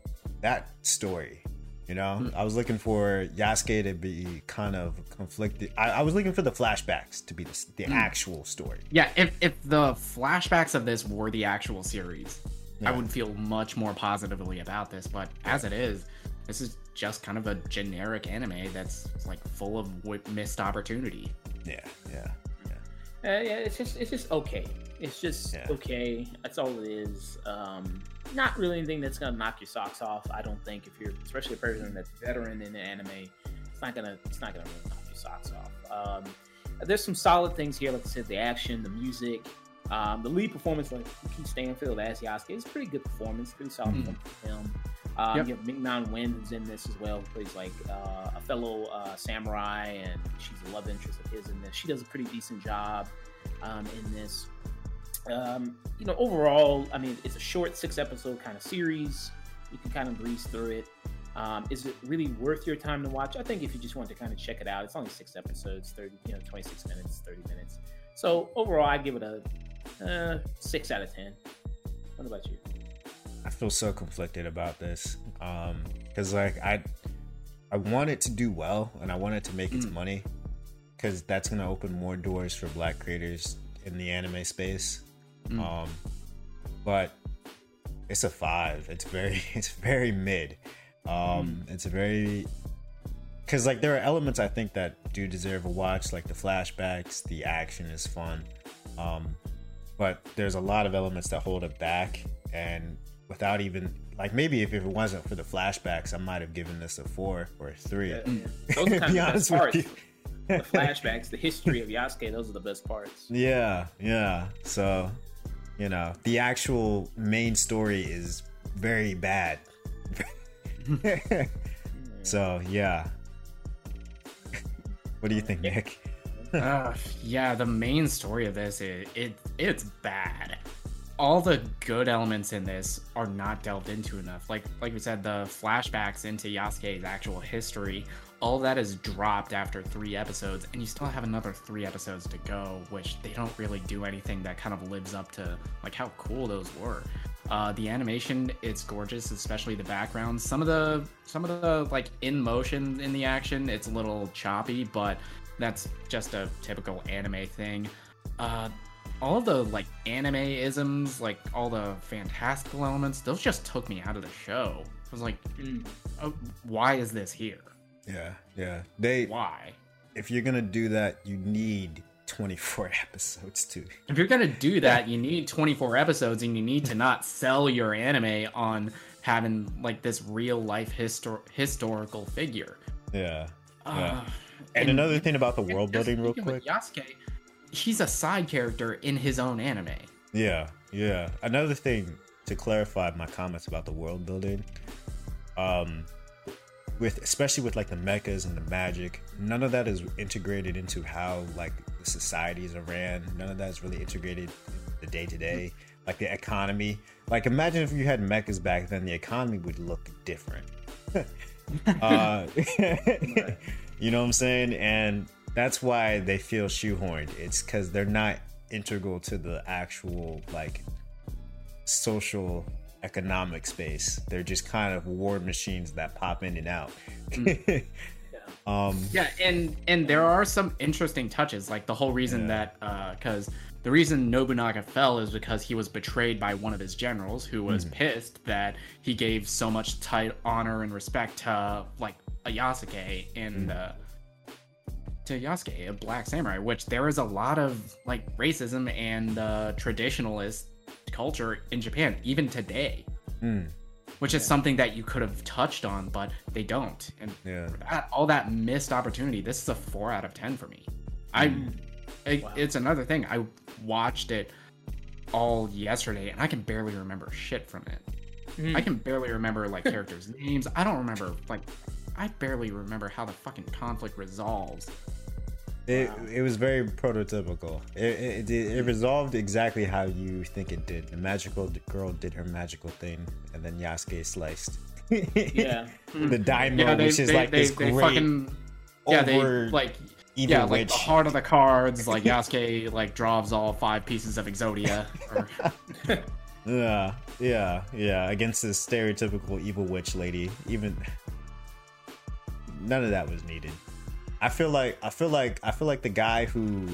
that story you know, mm. I was looking for Yasuke to be kind of conflicted. I, I was looking for the flashbacks to be the, the mm. actual story. Yeah, if if the flashbacks of this were the actual series, yeah. I would feel much more positively about this. But as it is, this is just kind of a generic anime that's like full of missed opportunity. Yeah, yeah. Uh, yeah, it's just it's just okay. It's just yeah. okay. That's all it is. Um, not really anything that's gonna knock your socks off. I don't think if you're, especially a person that's veteran in the anime, it's not gonna it's not gonna really knock your socks off. Um, there's some solid things here, like I said, the action, the music, um, the lead performance, like Keith Stanfield as Yasuke, is pretty good performance, pretty solid mm. performance for him. Um, yep. You have Ming-Na Wen who's in this as well, who plays like uh, a fellow uh, samurai, and she's a love interest of his in this. She does a pretty decent job um, in this. Um, you know, overall, I mean, it's a short six episode kind of series. You can kind of breeze through it. Um, is it really worth your time to watch? I think if you just want to kind of check it out, it's only six episodes, 30, you know, 26 minutes, 30 minutes. So overall, I give it a uh, six out of 10. What about you? I feel so conflicted about this. Um, cause like I, I want it to do well and I want it to make mm. its money because that's going to open more doors for black creators in the anime space. Mm. Um, but it's a five. It's very <laughs> it's very mid. Um, mm. It's a very because like there are elements I think that do deserve a watch, like the flashbacks, the action is fun. Um, but there's a lot of elements that hold it back, and without even like maybe if, if it wasn't for the flashbacks, I might have given this a four or a three. Yeah, yeah. <laughs> Those are kind of the parts. the <laughs> flashbacks, the history of Yasuke, those are the best parts. Yeah, yeah. So you know, the actual main story is very bad. <laughs> so yeah. what do you think, Nick? uh, yeah, the main story of this it, it it's bad. All the good elements in this are not delved into enough. Like like we said, the flashbacks into Yasuke's actual history all that is dropped after three episodes, and you still have another three episodes to go, which they don't really do anything that kind of lives up to like how cool those were. Uh, the animation, it's gorgeous, especially the background. Some of the some of the like in motion in the action, it's a little choppy, but that's just a typical anime thing. Uh, all the like anime isms, like all the fantastical elements, those just took me out of the show. I was like, mm, oh, why is this here? Yeah, yeah. They why? If you're gonna do that, you need 24 <laughs> episodes too. If you're gonna do that, you need 24 episodes, and you need to not sell your anime on having like this real life histor- historical figure. Yeah. Uh, yeah. And, and, another thing about the world building, real quick. Yasuke, he's a side character in his own anime. Yeah, Yeah. Another thing to clarify my comments about the world building, um, with especially with like the mechas and the magic, none of that is integrated into how like the societies are ran. None of that is really integrated the day to day, like the economy. Like imagine if you had mechas back then, the economy would look different. <laughs> uh, <laughs> <laughs> you know what I'm saying? And that's why they feel shoehorned. It's because they're not integral to the actual like social economic space. They're just kind of war machines that pop in and out. <laughs> Mm. um, yeah, and and there are some interesting touches, like the whole reason yeah. that because uh, the reason Nobunaga fell is because he was betrayed by one of his generals, who was mm pissed that he gave so much tight honor and respect to like a Yasuke in mm uh, to Yasuke, a black samurai, which there is a lot of like racism and uh, traditionalist culture in Japan, even today. Mm. Which is something that you could have touched on, but they don't. And yeah. that, all that missed opportunity, this is a four out of ten for me. I, mm. it, wow. it's another thing. I watched it all yesterday, and I can barely remember shit from it. Mm. I can barely remember like characters' <laughs> names. I don't remember like I barely remember how the fucking conflict resolves. It, wow. it was very prototypical. It, it, it, resolved exactly how you think it did. The magical girl did her magical thing, and then Yasuke sliced. <laughs> yeah. the hmm. Daimyo, yeah, they, which is they, like they, this great. Fucking, yeah, they like yeah, like the heart of the cards. Like <laughs> Yasuke like draws all five pieces of Exodia. Or... <laughs> yeah, yeah, yeah. Against this stereotypical evil witch lady, even none of that was needed. I feel like I feel like I feel like the guy who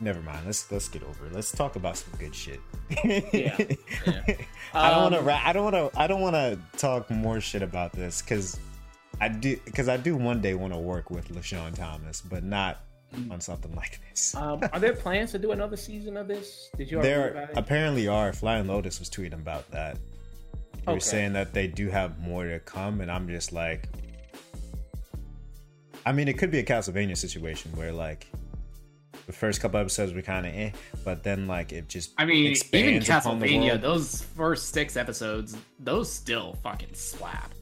never mind. Let's let's get over it. Let's talk about some good shit. yeah. <laughs> yeah. I don't want to. Um, I don't want to. I don't want to talk more shit about this because I do. Because I do one day want to work with LeSean Thomas, but not mm. on something like this. um, are there plans to do another season of this? Did you? There apparently are. Flying Lotus was tweeting about that. They okay. were saying that they do have more to come, and I'm just like, I mean, it could be a Castlevania situation where like the first couple episodes were kind of eh, but then like it just. I mean, even Castlevania, those first six episodes, those still fucking slap.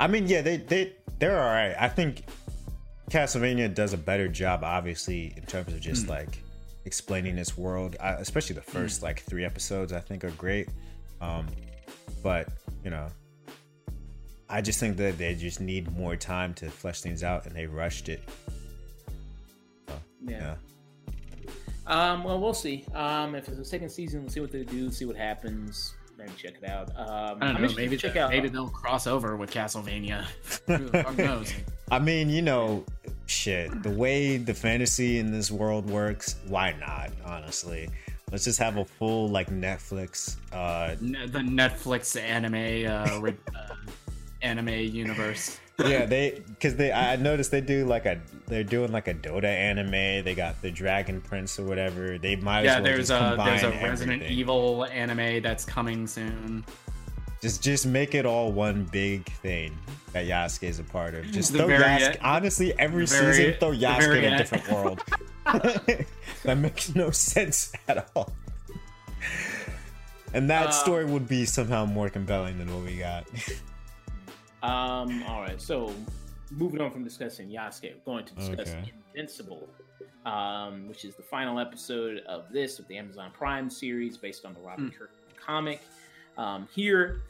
I mean, yeah, they they they're all right. I think Castlevania does a better job, obviously, in terms of just mm. like explaining this world. I, especially the first mm. like three episodes, I think are great. Um, but you know, I just think that they just need more time to flesh things out, and they rushed it. So, yeah. yeah. Um, well, we'll see. Um, if it's a second season, we'll see what they do, see what happens. Maybe check it out. Um, I don't know. Maybe check out. Maybe they'll cross over with Castlevania. <laughs> Who knows? I mean, you know, shit. The way the fantasy in this world works, why not? Honestly, let's just have a full like Netflix. Uh, the Netflix anime uh, <laughs> uh anime universe. yeah, they because they I noticed they do like a they're doing like a Dota anime. They got the Dragon Prince or whatever. They might yeah. Well there's a there's a Resident Evil anime that's coming soon. Just just make it all one big thing that Yasuke is a part of. Just the throw Yasuke. Honestly, every very, season throw Yasuke in a different world. <laughs> <laughs> that makes no sense at all. And that uh, story would be somehow more compelling than what we got. <laughs> Um, all right, so moving on from discussing Yasuke, we're going to discuss okay. Invincible, um, which is the final episode of this of the Amazon Prime series based on the Robin mm. Kirk comic. Um, here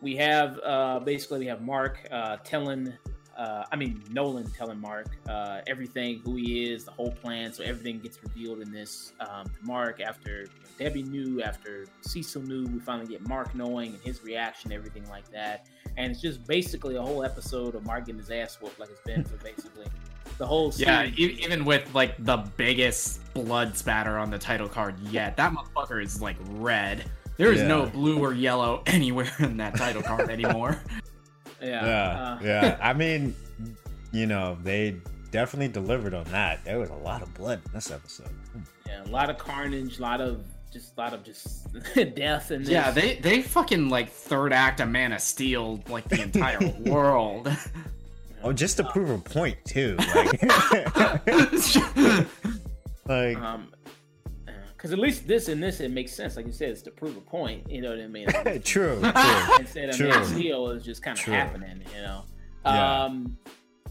we have uh, basically we have Mark uh, telling, uh, I mean Nolan telling Mark uh, everything, who he is, the whole plan. So everything gets revealed in this um, to Mark after Debbie knew, after Cecil knew. We finally get Mark knowing and his reaction, everything like that and it's just basically a whole episode of Mark getting his ass whooped, like it's been for basically the whole. Series. Yeah, even with like the biggest blood spatter on the title card yet, that motherfucker is like red. There is yeah. no blue or yellow <laughs> anywhere in that title card <laughs> anymore. Yeah, yeah, uh, yeah. I mean, you know, they definitely delivered on that. There was a lot of blood in this episode. Yeah, a lot of carnage, a lot of just a lot of just <laughs> death and yeah they they fucking like third act a man of steel like the entire <laughs> world oh just to prove a point too like, <laughs> like um Because at least this and this, it makes sense. Like you said, it's to prove a point. You know what I mean? true. true. Instead of true. Man Steel is just kind of happening. You know. Yeah. Um,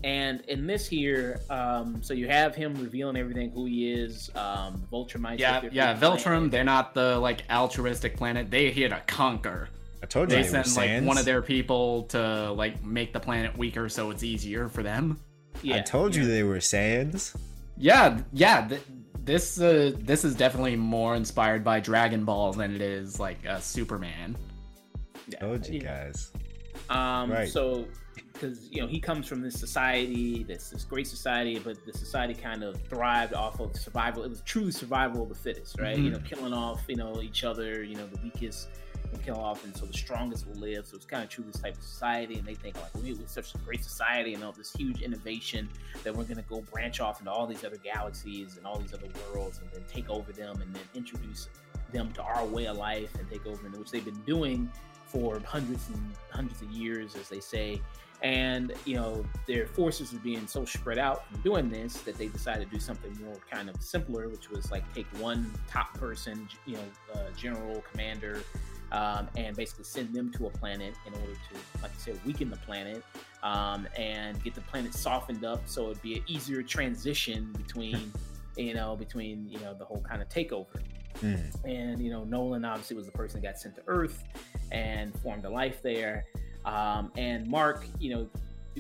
and in this here, um, so you have him revealing everything who he is. Um, Viltrum, yeah, yeah, Viltrum. They're not the like altruistic planet. They here to conquer. I told you they, were Saiyans. they send like one of their people to like make the planet weaker so it's easier for them. Yeah, I told you they were Saiyans. Yeah, yeah. Th- this uh, this is definitely more inspired by Dragon Ball than it is like uh, Superman. Yeah, told you guys. Um, right. So, because you know he comes from this society, this this great society, but the society kind of thrived off of survival. It was truly survival of the fittest, right? Mm-hmm. You know, killing off you know each other, you know the weakest and kill off, and so the strongest will live. So it's kind of true this type of society, and they think like we, we're such a great society and all this huge innovation that we're going to go branch off into all these other galaxies and all these other worlds, and then take over them, and then introduce them to our way of life and take over, which they've been doing for hundreds and hundreds of years, as they say. And you know their forces are being so spread out from doing this that they decided to do something more kind of simpler, which was like take one top person, you know, uh, general, commander, um, and basically send them to a planet in order to, like I said, weaken the planet um, and get the planet softened up so it'd be an easier transition between, <laughs> you know, between you know the whole kind of takeover. Mm. And you know, Nolan obviously was the person that got sent to Earth and formed a life there. Um, and Mark, you know,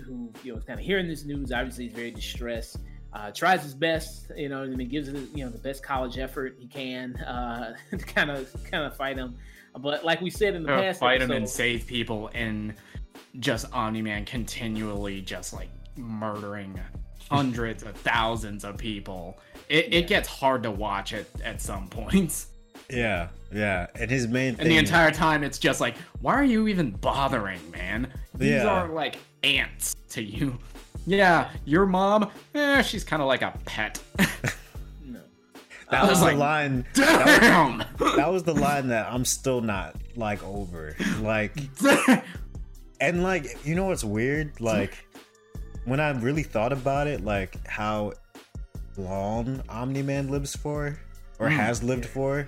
who you know is kind of hearing this news, obviously he's very distressed. Uh, tries his best, you know, I mean, gives it, you know, the best college effort he can uh, <laughs> to kind of kind of fight him. But like we said in the past, fight episode, him and save people, and just Omni Man continually just like murdering hundreds of thousands of people. It, it gets hard to watch at at some points. Yeah, yeah, and his main and the entire time it's just like, why are you even bothering, man? These yeah. are like ants to you. Yeah, your mom, eh, she's kind of like a pet. <laughs> <laughs> That was the line. Damn. That was, that was the line that I'm still not like over. Like, <laughs> and like you know what's weird? Like when I really thought about it, like how long Omni Man lives for or mm. has lived for.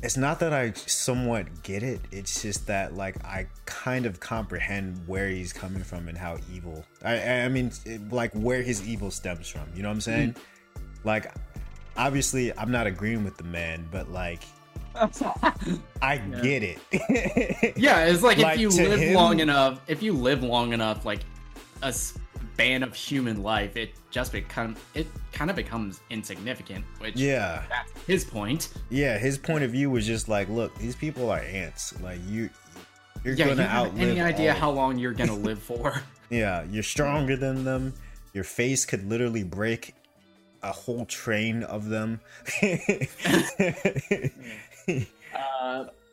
It's not that I somewhat get it. It's just that like I kind of comprehend where he's coming from and how evil. I I mean it, like where his evil stems from. You know what I'm saying? Mm. Like obviously I'm not agreeing with the man, but like <laughs> I get it. yeah, it's like, like if you live him, long enough, if you live long enough, like a span of human life, it just become it kind of becomes insignificant. Which yeah, that's his point. Yeah, his point of view was just like, look, these people are ants. Like you, you're yeah, gonna you outlive. Any idea how long you're gonna <laughs> live for? yeah, you're stronger than them. Your face could literally break a whole train of them. <laughs> uh,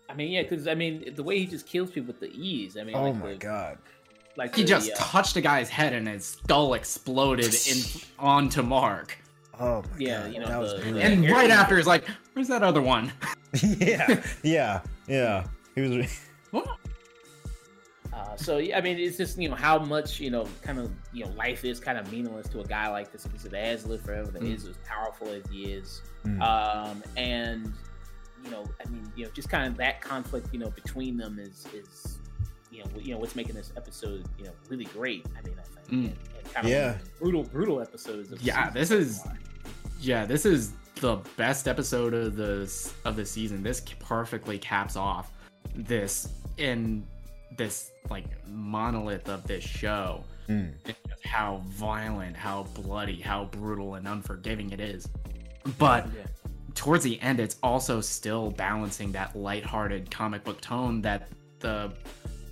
I mean, yeah, because I mean, the way he just kills people with the ease. I mean, oh like my the, god. Like he the, just uh, touched a guy's head and his skull exploded in <laughs> onto Mark. Oh yeah, god, you know, that the, the, and right after he's like, "Where's that other one?" <laughs> yeah, yeah, yeah. He was. What? Uh, so yeah, I mean, it's just you know how much you know, kind of you know, life is kind of meaningless to a guy like this because it has lived forever. That mm. is as powerful as he is, mm. um, and you know, I mean, you know, just kind of that conflict, you know, between them is is you know, you know, what's making this episode you know really great. I mean, I think, mm. and, and kind of yeah, brutal, brutal episodes. yeah, this is yeah, this is the best episode of the of the season. This perfectly caps off this in this like monolith of this show mm. how violent how bloody how brutal and unforgiving it is but yeah. towards the end it's also still balancing that lighthearted comic book tone that the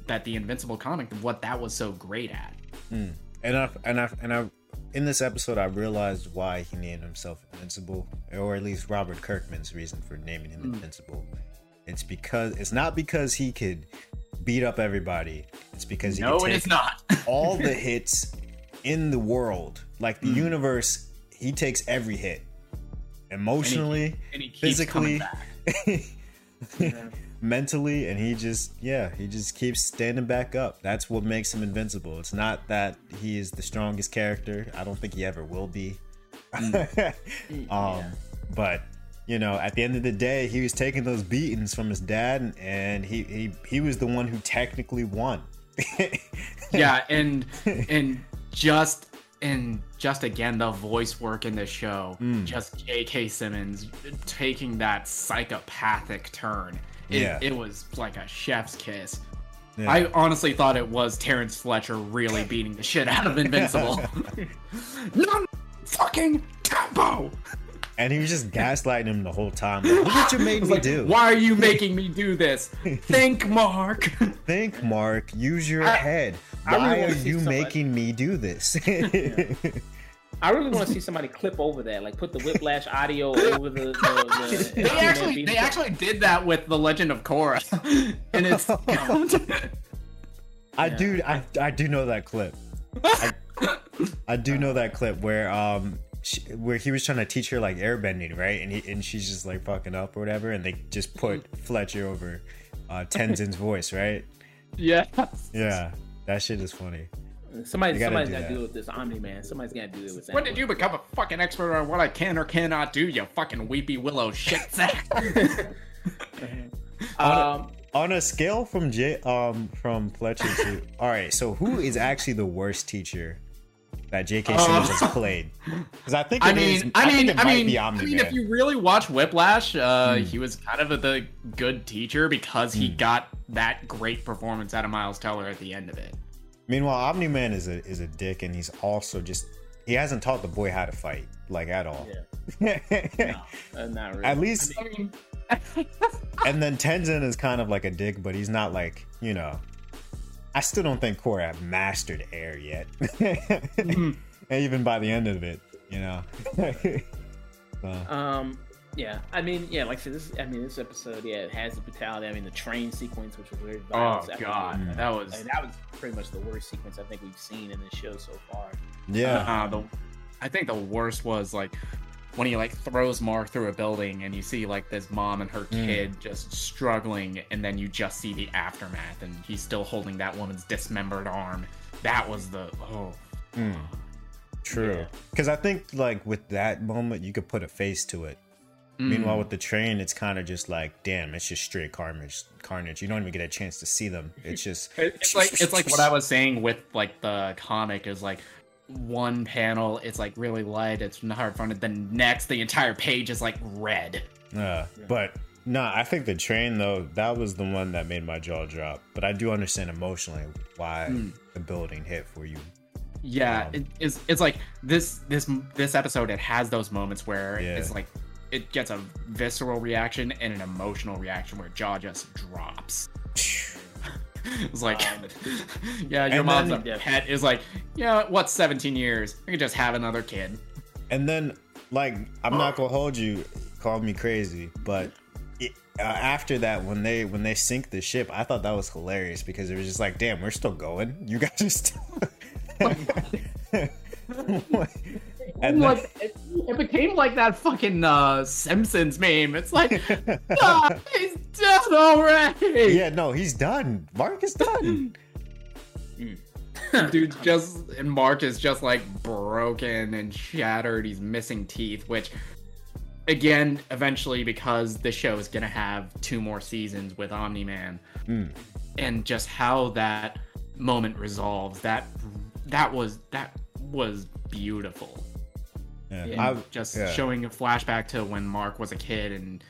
that the invincible comic what that was so great at mm. and i and i and i in this episode i realized why he named himself invincible or at least robert kirkman's reason for naming him mm. invincible it's because it's not because he could beat up everybody. It's because he no, it is not. <laughs> all the hits in the world, like the mm. universe. He takes every hit, emotionally, and he, and he physically, <laughs> mentally, and he just yeah, he just keeps standing back up. That's what makes him invincible. It's not that he is the strongest character. I don't think he ever will be. Mm. <laughs> um, yeah. but you know, at the end of the day, he was taking those beatings from his dad, and he he he was the one who technically won. <laughs> yeah, and and just and just again the voice work in the show, mm. just J.K. Simmons taking that psychopathic turn. It, yeah. it was like a chef's kiss. Yeah. I honestly thought it was Terrence Fletcher really beating the shit out of Invincible. <laughs> non fucking tempo. And he was just gaslighting him the whole time. Like, what you made <laughs> me like, do. Why are you making me do this? Think, Mark. <laughs> Think, Mark. Use your I, head. Why really are you making me do this? yeah. I really want to see somebody clip over that, like put the whiplash audio <laughs> over the. the, the <laughs> they actually, they actually did that with the Legend of Korra, <laughs> and it's. I do, I, I do know that clip. I, I do know that clip where um she, where he was trying to teach her like airbending, right? And he and she's just like fucking up or whatever, and they just put Fletcher over uh, Tenzin's voice, right? Yeah. Yeah, that shit is funny. Somebody, somebody's got to deal with this Omni Man. Somebody's got to do it with. That. When did you become a fucking expert on what I can or cannot do? You fucking weepy willow shit sack. um, <laughs> on, a, on a scale from J, um, from Fletcher to, all right. So who is actually the worst teacher that J.K. Simmons uh, has played. Because I think I mean, is, I, I mean, I mean, I mean, if you really watch Whiplash, uh, mm. he was kind of a, the good teacher because he mm. got that great performance out of Miles Teller at the end of it. Meanwhile, Omni Man is a is a dick, and he's also just he hasn't taught the boy how to fight like at all. Yeah. <laughs> no, uh, not really. At least. I mean... <laughs> and then Tenzin is kind of like a dick, but he's not like you know I still don't think Korra mastered air yet. mm-hmm. <laughs> Even by the end of it, you know. so. Um. Yeah, I mean, yeah, like I said, this. I mean, this episode, yeah, it has the brutality. I mean, the train sequence, which was very violent. Oh god, mm. that was I mean, that was pretty much the worst sequence I think we've seen in the show so far. Yeah, uh, the, I think the worst was like when he like throws Mark through a building and you see like this mom and her mm. kid mm. just struggling and then you just see the aftermath and he's still holding that woman's dismembered arm. That was the oh. Mm. True. Because yeah. I think like with that moment you could put a face to it. Mm. Meanwhile with the train it's kind of just like damn it's just straight carnage carnage. You don't even get a chance to see them. It's <laughs> just it's like it's like what I was saying with like the comic is like one panel it's like really light, it's not hard fronted. Then next, the entire page is like red. Yeah, but no, nah, I think the train though that was the one that made my jaw drop. But I do understand emotionally why mm. the building hit for you. Yeah, um, it, it's it's like this this this episode. It has those moments where yeah. it's like it gets a visceral reaction and an emotional reaction where jaw just drops. <laughs> it's like, um, <laughs> yeah, your mom's then, a pet. Is like, yeah, what's 17 years? I could just have another kid. And then, like, I'm not gonna hold you, call me crazy, but it, uh, after that, when they when they sink the ship, I thought that was hilarious because it was just like, damn, we're still going. You guys are still. <laughs> and like it, it, became like that fucking uh, Simpsons meme. It's like, <laughs> oh, he's dead already. Yeah, no, he's done. Mark is done. <laughs> Dude, just and Mark is just like broken and shattered. He's missing teeth, which again, eventually, because the show is gonna have two more seasons with Omni Man, mm. and just how that moment resolves. That that was that was beautiful. Yeah. I, just yeah. showing a flashback to when Mark was a kid and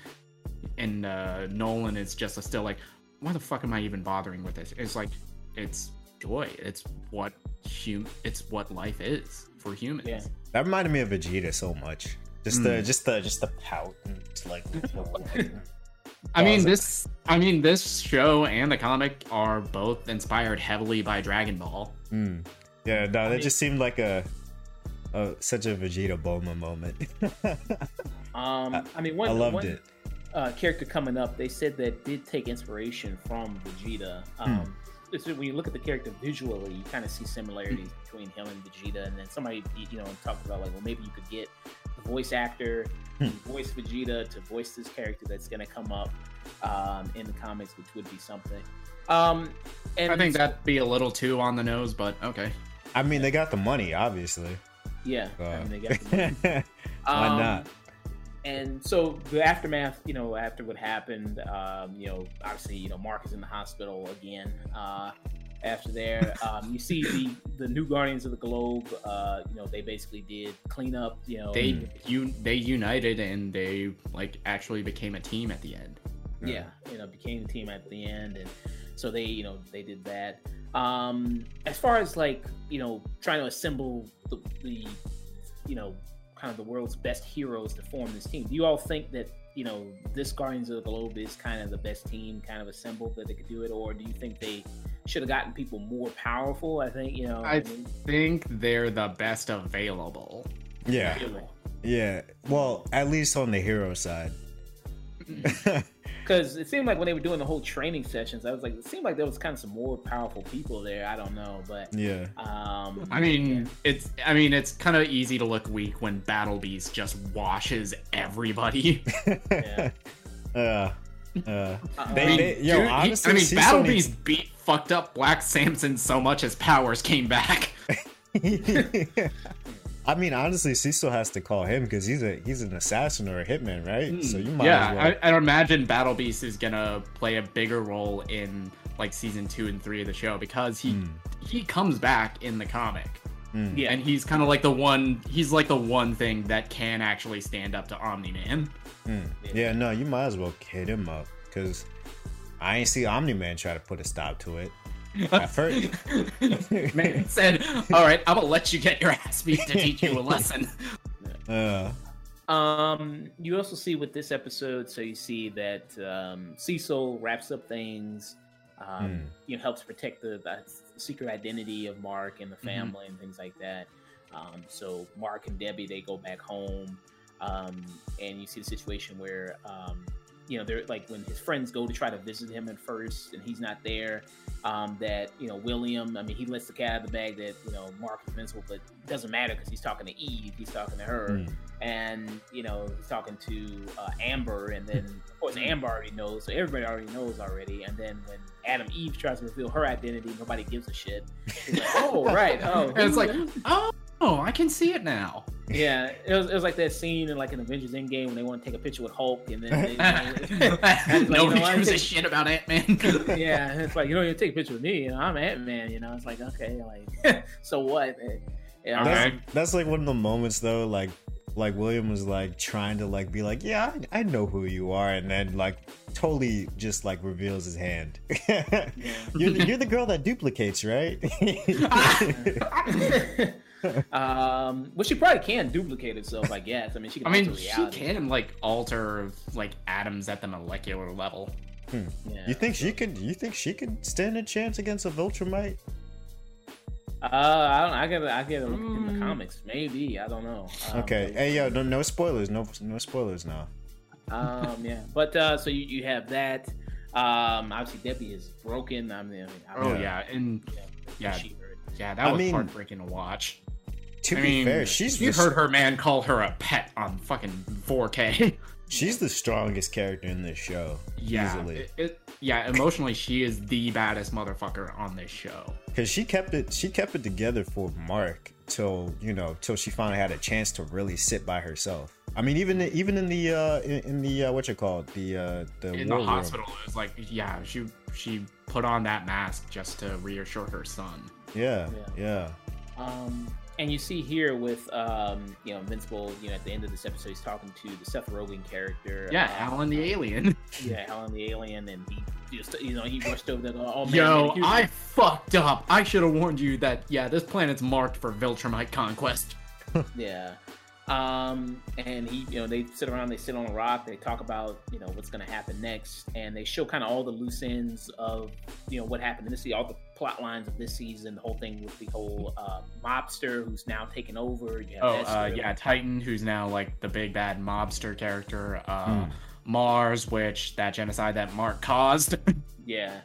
and uh, Nolan is just still like, why the fuck am I even bothering with this? It's like, it's joy. It's what hum. It's what life is for humans. Yeah. That reminded me of Vegeta so much. Just mm. the just the just the pout and just like. I mean this. I mean this show and the comic are both inspired heavily by Dragon Ball. Mm. Yeah, no, that just seemed like a oh, such a Vegeta Bulma moment. <laughs> um, I mean, one, I loved one, it. Uh, character coming up, they said that did take inspiration from Vegeta. Hmm. Um, hmm. When you look at the character visually, you kind of see similarities hmm. between him and Vegeta. And then somebody, you know, talked about like, well, maybe you could get the voice actor hmm. voice Vegeta to voice this character that's going to come up um, in the comics, which would be something. Um, and I think that'd be a little too on the nose, but okay. I mean, they got the money, obviously. Yeah, uh, I mean, they got <laughs> Why um, not? and so the aftermath, you know, after what happened, um, you know, obviously, you know, Mark is in the hospital again. Uh, after there, <laughs> um, you see the the new Guardians of the Globe. Uh, you know, they basically did clean up. You know, they you they united and they like actually became a team at the end. Yeah, you know, became a team at the end, and so they you know they did that. Um, as far as like you know, trying to assemble the, the you know kind of the world's best heroes to form this team. Do you all think that you know this Guardians of the Globe is kind of the best team kind of assembled that they could do it, or do you think they should have gotten people more powerful? I think you know. I, I mean, think they're the best available. Yeah. Yeah. Well, at least on the hero side. <laughs> because it seemed like when they were doing the whole training sessions, I was like, it seemed like there was kind of some more powerful people there. I don't know, but yeah. Um, I mean, yeah. it's I mean, it's kind of easy to look weak when Battle Beast just washes everybody. <laughs> <laughs> yeah. Uh, uh, they, they, yo, dude, honestly, I mean, Battle Beast beat fucked up Black Samson so much his powers came back. <laughs> I mean, honestly, Cecil has to call him because he's a he's an assassin or a hitman, right? Mm, so you might. Yeah, well... I, I imagine Battle Beast is gonna play a bigger role in like season two and three of the show because he mm. he comes back in the comic. Mm. Yeah, and he's kind of like the one. He's like the one thing that can actually stand up to Omni Man. Mm. Yeah, no, you might as well hit him up because I ain't see Omni Man try to put a stop to it. At first, man <laughs> said, "All right, I'm gonna let you get your ass beat to teach you a <laughs> lesson." Uh. Um, you also see with this episode, so you see that um, Cecil wraps up things. Um, mm. you know, helps protect the, the, secret identity of Mark and the mm-hmm. family mm-hmm. and things like that. Um, so Mark and Debbie they go back home, um, and you see the situation where um, you know, they're like when his friends go to try to visit him at first and he's not there. Um, that you know, William. I mean, he lets the cat out of the bag that you know Mark is invincible, but it doesn't matter because he's talking to Eve, he's talking to her, mm. and you know, he's talking to uh, Amber, and then <laughs> of course Amber already knows, so everybody already knows already. And then when Atom Eve tries to reveal her identity, nobody gives a shit. Like, <laughs> oh right, oh, and it's like, oh. Oh, I can see it now. Yeah, it was, it was like that scene in like an Avengers Endgame when they want to take a picture with Hulk, and then they, <laughs> you know, like, nobody you know, gives a shit about Ant Man. yeah, it's like you know <laughs> you take a picture with me, you know, I'm Ant Man. You know, it's like okay, like <laughs> so what? Yeah, that's, that's like one of the moments though, like like William was like trying to like be like, yeah, I, I know who you are, and then like totally just like reveals his hand. you're, you're the girl that duplicates, right? <laughs> um, well, she probably can duplicate itself, I guess. I mean, she can. I mean, she can like alter like atoms at the molecular level. Hmm. Yeah. You think she could? You think she could stand a chance against a Viltrumite? Uh, I don't. I gotta. I gotta look mm. in the hmm. comics. Maybe. I don't know. Um, okay. Hey, yo, no, no spoilers. No, no spoilers now. Um. Yeah. But uh, so you, you have that. Um. Obviously, Debbie is broken. I mean. I mean oh yeah, and yeah, yeah, yeah that was I mean, heartbreaking to watch. To I be mean, fair, she's you heard her man call her a pet on fucking 4K. <laughs> She's the strongest character in this show. Yeah, easily. It, it, yeah. Emotionally, she is the baddest motherfucker on this show. Because she kept it, she kept it together for Mark till you know till she finally had a chance to really sit by herself. I mean, even even in the uh, in, in the uh, what you call it, the uh, the in the hospital, room. it was like yeah, she she put on that mask just to reassure her son. Yeah, yeah. yeah. Um, and you see here with um, you know Invincible, you know, at the end of this episode, he's talking to the Seth Rogen character. Yeah, Alan the alien. <laughs> yeah, Alan the alien, and he just you know he rushed over there. Oh man, yo, man, I fucked up. I should have warned you that yeah, this planet's marked for Viltrumite conquest. yeah, um, and he, you know, they sit around, they sit on a rock, they talk about, you know, what's going to happen next, and they show kind of all the loose ends of, you know, what happened in this, all the plot lines of this season, the whole thing with the whole uh, mobster who's now taken over. oh, uh, yeah, Titan, who's now like the big bad mobster character. Uh, hmm. Mars, which that genocide that Mark caused. <laughs> yeah.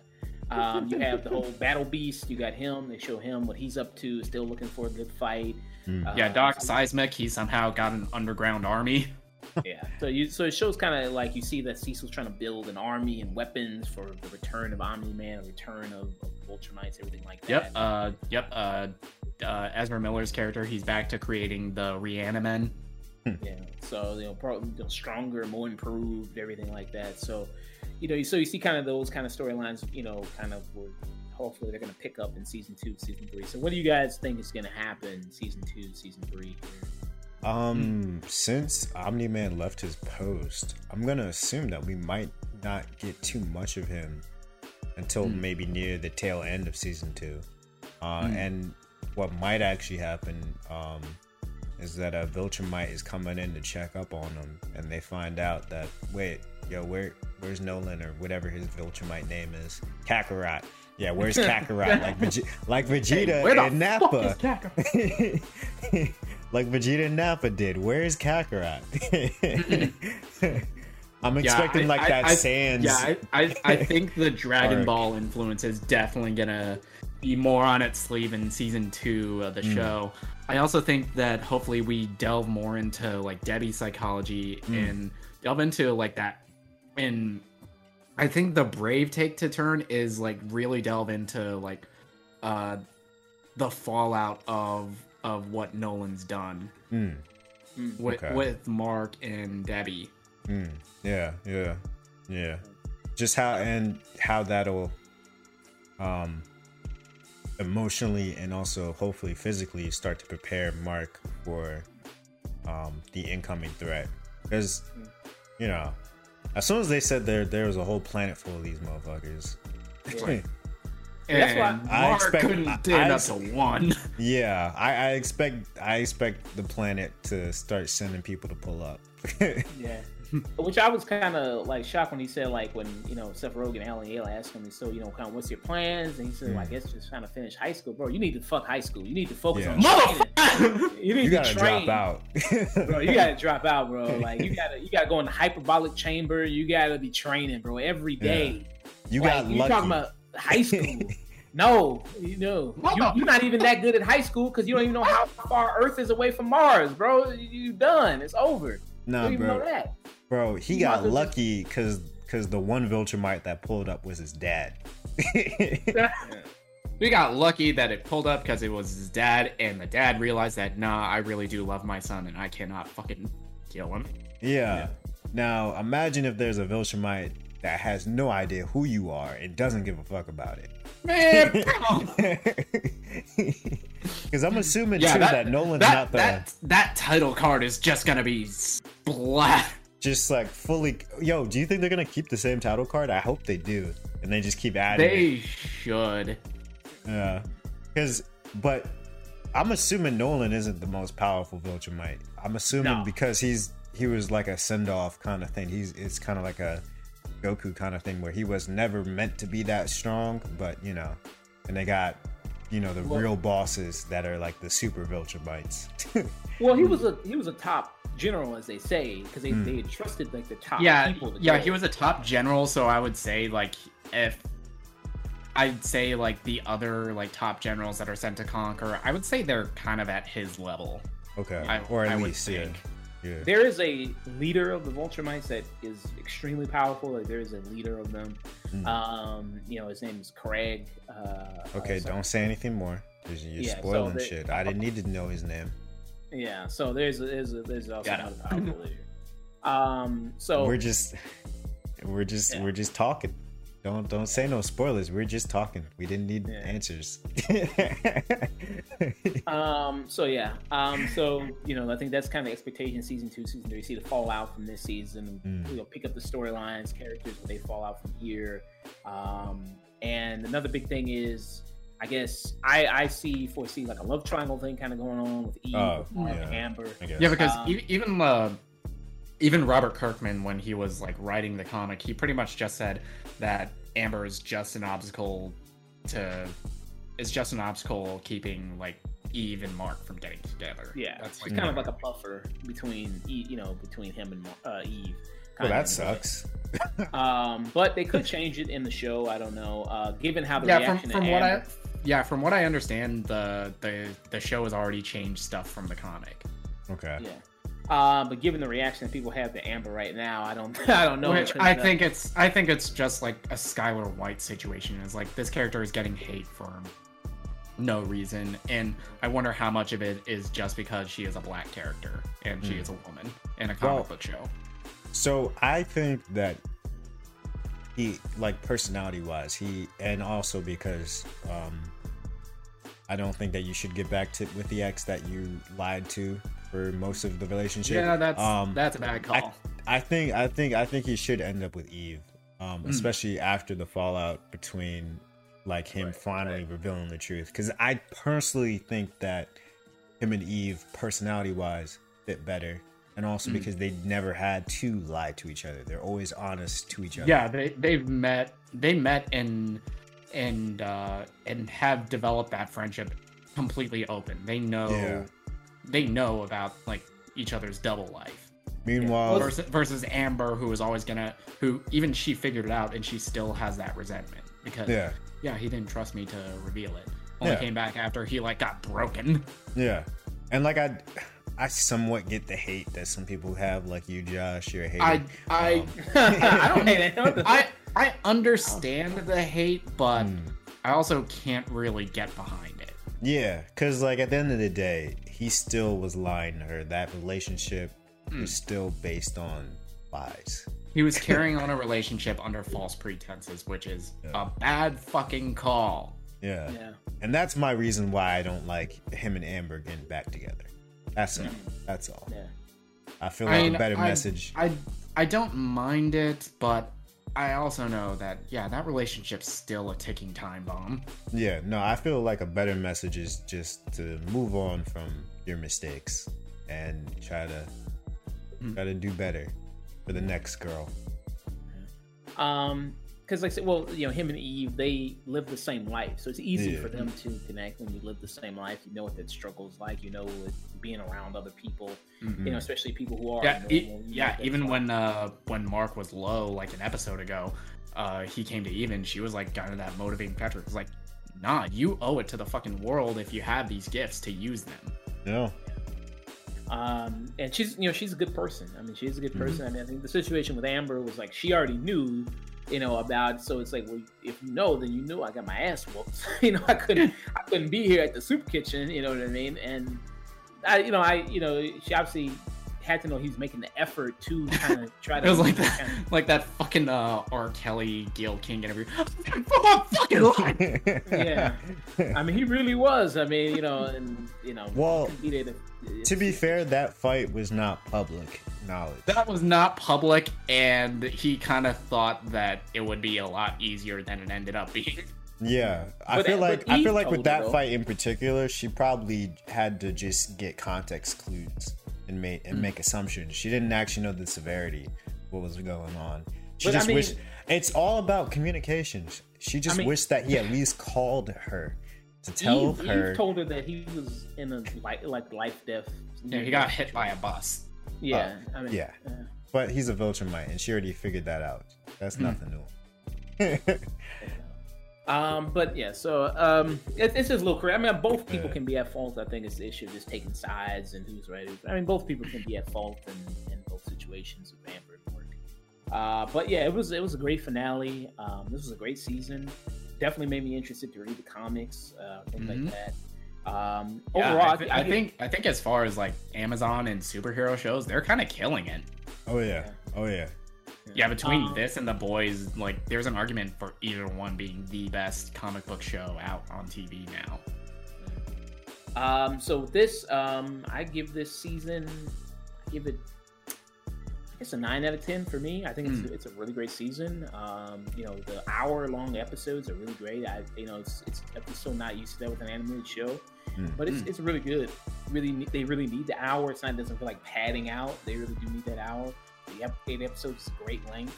Um, you have the whole Battle Beast. You got him. They show him what he's up to. Still looking for a good fight. Mm. Yeah, Doc Seismic. He somehow got an underground army. <laughs> yeah. So you so it shows kind of like you see that Cecil's trying to build an army and weapons for the return of Omni Man, a return of, of Viltrumites, everything like that. Yep. Uh. Yep. Uh. uh Ezra Miller's character. He's back to creating the Reanimen. <laughs> yeah. So you know, probably you know, stronger, more improved, everything like that. So, you know, so you see kind of those kind of storylines. You know, kind of where hopefully they're going to pick up in season two, season three. So, what do you guys think is going to happen season two, season three? Um, since Omni Man left his post, I'm gonna assume that we might not get too much of him until mm. maybe near the tail end of season two. Uh, mm. And what might actually happen um, is that a Viltrumite is coming in to check up on them, and they find out that wait, yo, where where's Nolan or whatever his Viltrumite name is, Kakarot. Yeah, where's Kakarot? <laughs> like, Veg- <laughs> like Vegeta hey, and Nappa. like Vegeta and Nappa did. Where's Kakarot? <laughs> I'm expecting yeah, I, like I, that I, Sans. Yeah, I, I, think the Dragon arc. Ball influence is definitely gonna be more on its sleeve in season two of the mm. show. I also think that hopefully we delve more into like Debbie's psychology mm. and delve into like that. And I think the brave take to turn is like really delve into like uh the fallout of of what Nolan's done mm. with okay. with Mark and Debbie. Mm. Yeah, yeah, yeah. Just how and how that'll um emotionally and also hopefully physically start to prepare Mark for um the incoming threat. Because you know, as soon as they said there there was a whole planet full of these motherfuckers. Right. And <laughs> That's why I Mark expect, couldn't stand up to one. <laughs> Yeah, I, I expect I expect the planet to start sending people to pull up. <laughs> yeah. <laughs> Which I was kind of like shocked when he said like when you know Seth Rogen and Alan Yale asked him, so you know kind of what's your plans, and he said, mm. well, I hmm. guess just trying to finish high school, bro. You need to fuck high school. You need to focus yeah. on motherfucker. <laughs> You need you to gotta train. drop out, bro. You gotta <laughs> drop out, bro. Like you gotta you gotta go in the hyperbolic chamber. You gotta be training, bro, every day. Yeah. You like, got you lucky. talking about high school. No, you know, you, are not even that good at high school because you don't even know how far Earth is away from Mars, bro. You, you done. It's over. No, nah, bro. Bro, he you got lucky because because the one Viltrumite that pulled up was his dad. <laughs> we got lucky that it pulled up because it was his dad, and the dad realized that nah, I really do love my son, and I cannot fucking kill him. Yeah. yeah. Now imagine if there's a Viltrumite that has no idea who you are and doesn't give a fuck about it. Man, <laughs> because I'm assuming yeah, too that, that Nolan's that, not the that, that title card is just gonna be splat. Just like fully, yo. Do you think they're gonna keep the same title card? I hope they do, and they just keep adding. They it. should. Yeah, because but I'm assuming Nolan isn't the most powerful Viltrumite. I'm assuming no. because he's he was like a send off kind of thing. He's it's kind of like a Goku kind of thing where he was never meant to be that strong, but you know, and they got you know the well, real bosses that are like the super Viltrumites. <laughs> well, he was a he was a top general, as they say, because they, mm. they trusted like the top yeah, people. yeah, yeah, he was a top general, so I would say like if I'd say like the other like top generals that are sent to conquer, I would say they're kind of at his level. Okay, I, or at I least yeah. Yeah. There is a leader of the Viltrumites that is extremely powerful. Like there is a leader of them. Mm. Um, you know, his name is Craig. Uh, okay, don't say anything more. You're yeah, spoiling so shit. I didn't need to know his name. Yeah, so there's a, there's a, there's also another. Um, so we're just we're just yeah. we're just talking. Don't don't say no spoilers. We're just talking. We didn't need yeah. answers. <laughs> um. So yeah. Um. So you know, I think that's kind of expectation. Season two, season three. See the fallout from this season. Mm. You know, pick up the storylines, characters, where they fall out from here. Um. And another big thing is, I guess I I see foresee like a love triangle thing kind of going on with Eve, uh, with yeah. Amber. Yeah, because um, even uh, even Robert Kirkman, when he was like writing the comic, he pretty much just said that Amber is just an obstacle to is just an obstacle keeping like Eve and Mark from getting together. Yeah, that's like, kind of like a buffer between you know between him and uh, Eve. Well, that sucks. um, but they could change it in the show. I don't know. Uh, given how the yeah, reaction from, from what Amber... I yeah, from what I understand, the the the show has already changed stuff from the comic. Okay. Yeah. Uh, but given the reaction that people have to Amber right now, I don't, <laughs> I don't know. Which I think it's, I think it's just like a Skyler White situation. Is like this character is getting hate for no reason. And I wonder how much of it is just because she is a black character and she mm. is a woman in a comic well, book show. So I think that he, like personality wise, he, and also because um, I don't think that you should get back to with the ex that you lied to for most of the relationship. Yeah, that's um, that's a bad call. I, I, think I think I think he should end up with Eve, um, mm. especially after the fallout between like him right, finally right. revealing the truth. Because I personally think that him and Eve, personality wise, fit better. And also mm. because they never had to lie to each other. They're always honest to each other. Yeah, they they've met they met and and uh and have developed that friendship completely open. They know yeah they know about like each other's double life. Meanwhile, versus, versus Amber, who was always gonna, who even she figured it out, and she still has that resentment because yeah, yeah, he didn't trust me to reveal it. Only yeah. came back after he like got broken. Yeah, and like I, I somewhat get the hate that some people have, like you, Josh. You're hating. I, I, um, <laughs> I don't hate it. I, I understand the hate, but mm. I also can't really get behind it. Yeah, because like at the end of the day, he still was lying to her. That relationship mm. was still based on lies. He was <laughs> carrying on a relationship under false pretenses, which is yeah. a bad fucking call. Yeah. yeah. And that's my reason why I don't like him and Amber getting back together. That's all. Mm. That's all. Yeah. I feel like I mean, a better I, message. I I don't mind it, but I also know that yeah, that relationship's still a ticking time bomb. Yeah, no, I feel like a better message is just to move on from your mistakes and try to mm. try to do better for the next girl. Um, because like I said, well, you know, him and Eve, they live the same life, so it's easy yeah. for them to connect when you live the same life. You know what that struggle's like. You know, being around other people. Mm-hmm. You know, especially people who are yeah, normal, yeah. Even when uh when Mark was low, like an episode ago, uh he came to Eve and she was like kind of that motivating factor. It's like, nah, you owe it to the fucking world if you have these gifts to use them. Yeah. Um, and she's you know she's a good person. I mean, she's a good mm-hmm. person. Mm-hmm. I mean, I think the situation with Amber was like she already knew you know, about so it's like, well, if you know, then you know I got my ass whooped. <laughs> you know, I couldn't I couldn't be here at the soup kitchen, you know what I mean? And I you know, I you know, she obviously had to know he was making the effort to <laughs> kind of try to. it was like that, kind of, like that fucking uh, R. Kelly, Gayle King, and everything. fucking line. yeah, I mean, he really was. I mean, you know, and you know, well, to, to be fair, that fight was not public knowledge. That was not public, and he kind of thought that it would be a lot easier than it ended up being. <laughs> Yeah, I but, feel like I feel like with that fight in particular, she probably had to just get context clues and make and mm. make assumptions. She didn't actually know the severity what was going on. She but just I mean, wished it's all about communications. She just I mean, wished that he at least called her to tell Eve, her. Eve told her that he was in a like like life death. Yeah, he got hit by a bus. Yeah, uh, I mean, yeah. Uh, but he's a Viltrumite, and she already figured that out. That's mm. nothing new. <laughs> Um, but yeah, so um, it, it's just a little crazy. I mean, both people can be at fault. I think it's the issue of just taking sides and who's right. I mean, both people can be at fault in, in both situations of Amber and Mark. Uh, but yeah, it was it was a great finale. Um, this was a great season. Definitely made me interested to read the comics, uh, things mm-hmm. like that. Um, yeah, overall, I, th- I, I, think I think as far as like Amazon and superhero shows, they're kind of killing it. Oh yeah, oh yeah. Yeah, between um, this and the boys, like there's an argument for either one being the best comic book show out on TV now. Um, so this, um, I give this season, I give it, it's a nine out of ten for me. I think mm. it's, hmm. it's a really great season. Um, you know, the hour long episodes are really great. I, you know, it's it's I'm so not used to that with an animated show, mm. but it's, mm. it's really good. Really, they really need the hour. It's not it doesn't feel like padding out. They really do need that hour. The eight episodes is great length.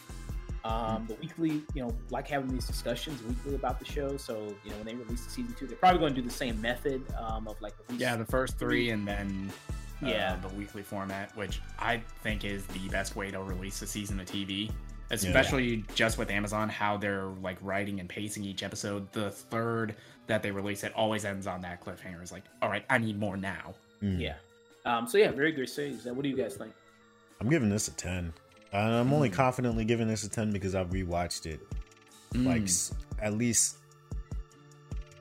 Um, the weekly, you know, like having these discussions weekly about the show. So, you know, when they release the season two, they're probably going to do the same method um, of like yeah, the first three and then uh, yeah, the weekly format, which I think is the best way to release a season of TV. Especially yeah. just with Amazon, how they're like writing and pacing each episode. The third that they release, it always ends on that cliffhanger. It's like, all right, I need more now. Mm. Yeah. Um, so yeah, very good series. What do you guys think? I'm giving this a 10. And I'm only mm. confidently giving this a 10 because I've rewatched it mm. like at least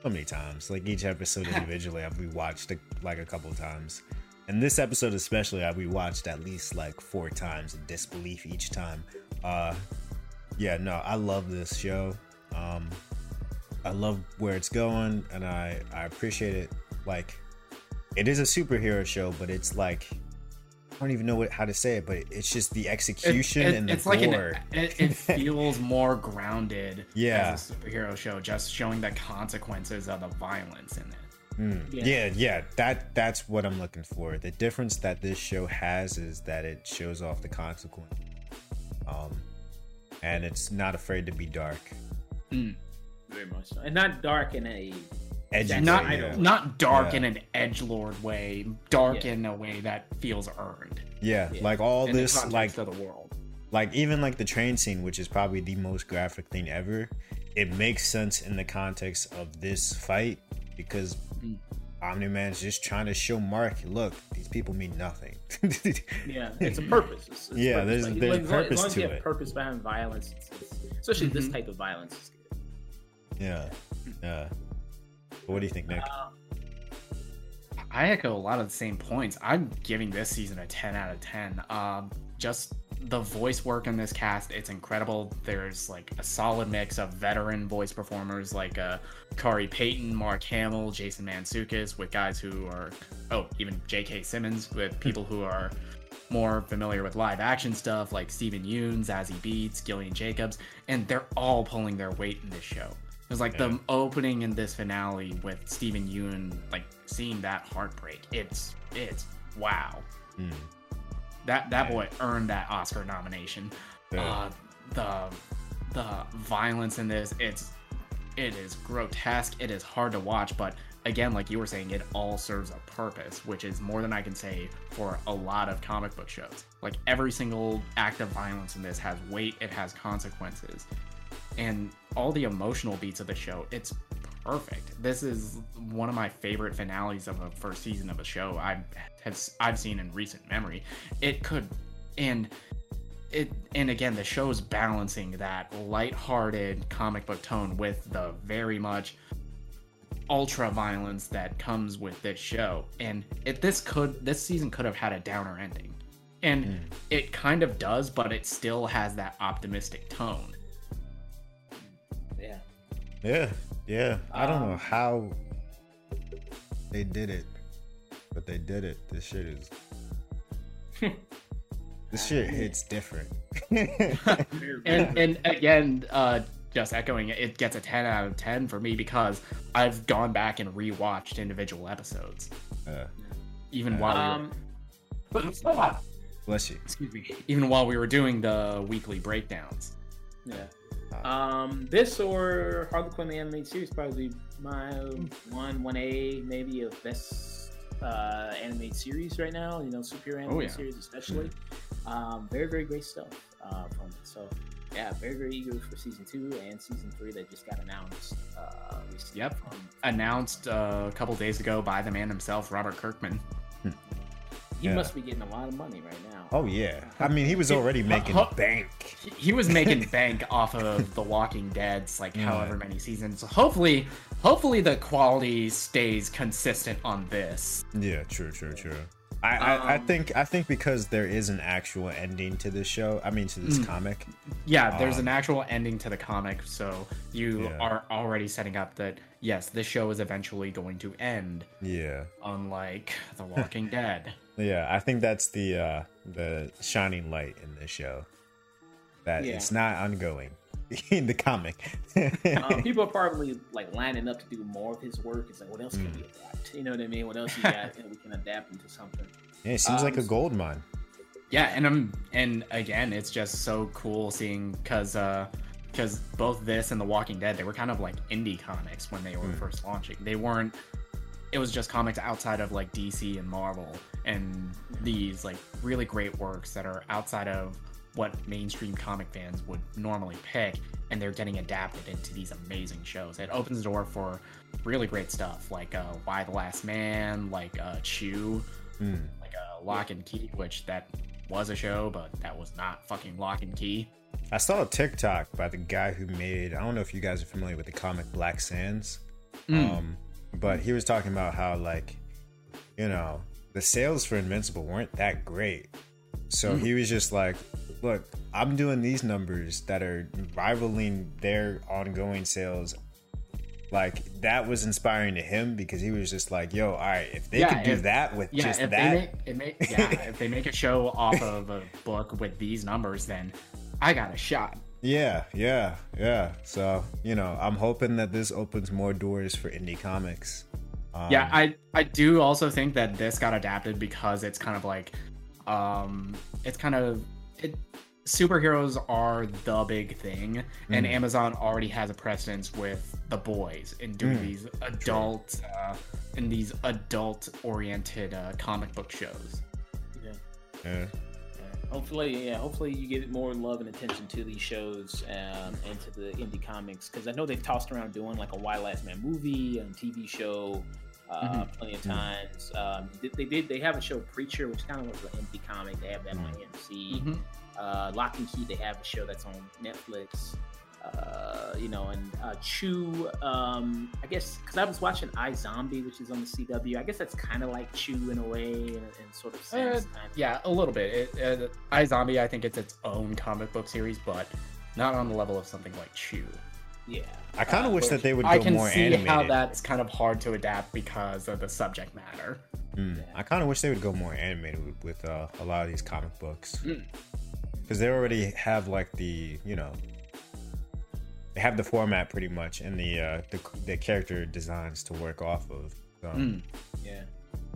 so many times. Like each episode <laughs> individually, I've rewatched like a couple times. And this episode especially, I rewatched at least like four times in disbelief each time. Uh, yeah, no, I love this show. Um, I love where it's going, and I I appreciate it. Like, it is a superhero show, but it's like don't even know what, how to say it, but it's just the execution it, it, and the it's gore. like an, it, it <laughs> feels more grounded. Yeah, as a superhero show, just showing the consequences of the violence in it. Mm. Yeah. yeah, yeah, that that's what I'm looking for. The difference that this show has is that it shows off the consequence, um, and it's not afraid to be dark. Mm. Very much so, and not dark in a edgy not yeah. not dark yeah. in an edge lord way dark yeah. in a way that feels earned yeah, like all in this like of the world like even like the train scene which is probably the most graphic thing ever it makes sense in the context of this fight because mm. Omni-Man's just trying to show Mark, look, these people mean nothing. <laughs> yeah, it's a purpose. It's, it's yeah, purpose. there's like, there's like, purpose as long as to you have it. Purpose behind violence, it's, it's, especially mm-hmm. this type of violence. Yeah, yeah. What do you think, Nick? Uh, I echo a lot of the same points. I'm giving this season a 10 out of 10. Um, just the voice work in this cast, it's incredible. There's like a solid mix of veteran voice performers like uh, Khary Payton, Mark Hamill, Jason Mantzoukas, with guys who are, oh, even J.K. Simmons, with people who are more familiar with live action stuff like Steven Yeun, Zazie Beetz, Gillian Jacobs, and they're all pulling their weight in this show. It was like yeah. the opening in this finale with Steven Yeun, like seeing that heartbreak. It's it's wow. Mm. That that yeah. boy earned that Oscar nomination. Yeah. Uh, the the violence in this, it's it is grotesque. It is hard to watch, but again, like you were saying, it all serves a purpose, which is more than I can say for a lot of comic book shows. Like every single act of violence in this has weight, it has consequences and all the emotional beats of the show it's perfect. This is one of my favorite finales of a first season of a show i have i've seen in recent memory. It could and it and again the show's balancing that light-hearted comic book tone with the very much ultra violence that comes with this show. And it this could this season could have had a downer ending. And mm. it kind of does but it still has that optimistic tone yeah, yeah. I don't um, know how they did it, but they did it. This shit is. <laughs> this shit hits different. <laughs> and and again, uh, just echoing it, it gets a 10 out of 10 for me because I've gone back and rewatched individual episodes. Uh, even uh, while um, we were... Bless you. Excuse me. Even while we were doing the weekly breakdowns. Yeah. Um, this or Harley Quinn the animated series probably my one one A maybe of best uh, animated series right now. You know, superhero animated oh, yeah. series especially. Um, very very great stuff uh, from it. So yeah, very very eager for season two and season three that just got announced. Uh, yep, announced uh, a couple days ago by the man himself, Robert Kirkman. He yeah. must be getting a lot of money right now. Oh yeah, I mean he was already making bank. He was making <laughs> bank off of The Walking Dead's like yeah. however many seasons. So hopefully, hopefully the quality stays consistent on this. Yeah, true, true, true. I, um, I, I, think I think because there is an actual ending to this show. I mean to this mm, comic. Yeah, there's um, an actual ending to the comic, so you yeah. are already setting up that yes, this show is eventually going to end. Yeah. Unlike <laughs> The Walking Dead. Yeah, I think that's the uh the shining light in this show. That yeah. it's not ongoing <laughs> in the comic. um, <laughs> people are probably like lining up to do more of his work. It's like, what else can mm. we adapt? You know what I mean? What else you <laughs> got? we can adapt into something. Yeah, it seems um, like a um, gold mine. Yeah, and I'm and again, it's just so cool seeing because uh because both this and The Walking Dead, they were kind of like indie comics when they were mm. first launching. They weren't. It was just comics outside of like DC and Marvel and these like really great works that are outside of what mainstream comic fans would normally pick and they're getting adapted into these amazing shows it opens the door for really great stuff like uh, Y the Last Man like uh, chew mm. like uh, Locke and Key which that was a show but that was not fucking Locke and Key i saw a tiktok by the guy who made i don't know if you guys are familiar with the comic black sands Mm. Um, but he was talking about how like, you know, the sales for Invincible weren't that great. So mm. he was just like, look, I'm doing these numbers that are rivaling their ongoing sales. Like that was inspiring to him because he was just like, "Yo, all right, if they yeah, could do if, that with yeah, just if that, they make, make, yeah, <laughs> if they make a show off of a book with these numbers, then I got a shot." Yeah, yeah, yeah. So you know, I'm hoping that this opens more doors for indie comics. Um, yeah, I I do also think that this got adapted because it's kind of like, um, it's kind of it superheroes are the big thing, mm. and Amazon already has a precedence with the boys in doing mm. these adult uh, in these adult oriented uh, comic book shows. Yeah. yeah. Hopefully, yeah. Hopefully, you get more love and attention to these shows um, and to the indie comics because I know they've tossed around doing like a Y Last Man movie and TV show uh, mm-hmm. plenty of times. Um, they, they, did. They have a show Preacher, which kind of was an indie comic. They have that mm-hmm. on AMC. Mm-hmm. Uh, Locke and Key, they have a show that's on Netflix. Uh, you know, and uh, Chew. Um, I guess because I was watching iZombie, which is on the CW. I guess that's kind of like Chew in a way, in sort of sense. Uh, yeah, a little bit. It, uh, iZombie, I think it's its own comic book series, but not on the level of something like Chew. Yeah. I kind of uh, wish that they would go I can more see animated. how that's kind of hard to adapt because of the subject matter. Mm. Yeah. I kind of wish they would go more animated with, with uh, a lot of these comic books. Mm because they already have like the you know they have the format pretty much and the uh the, the character designs to work off of so. mm. yeah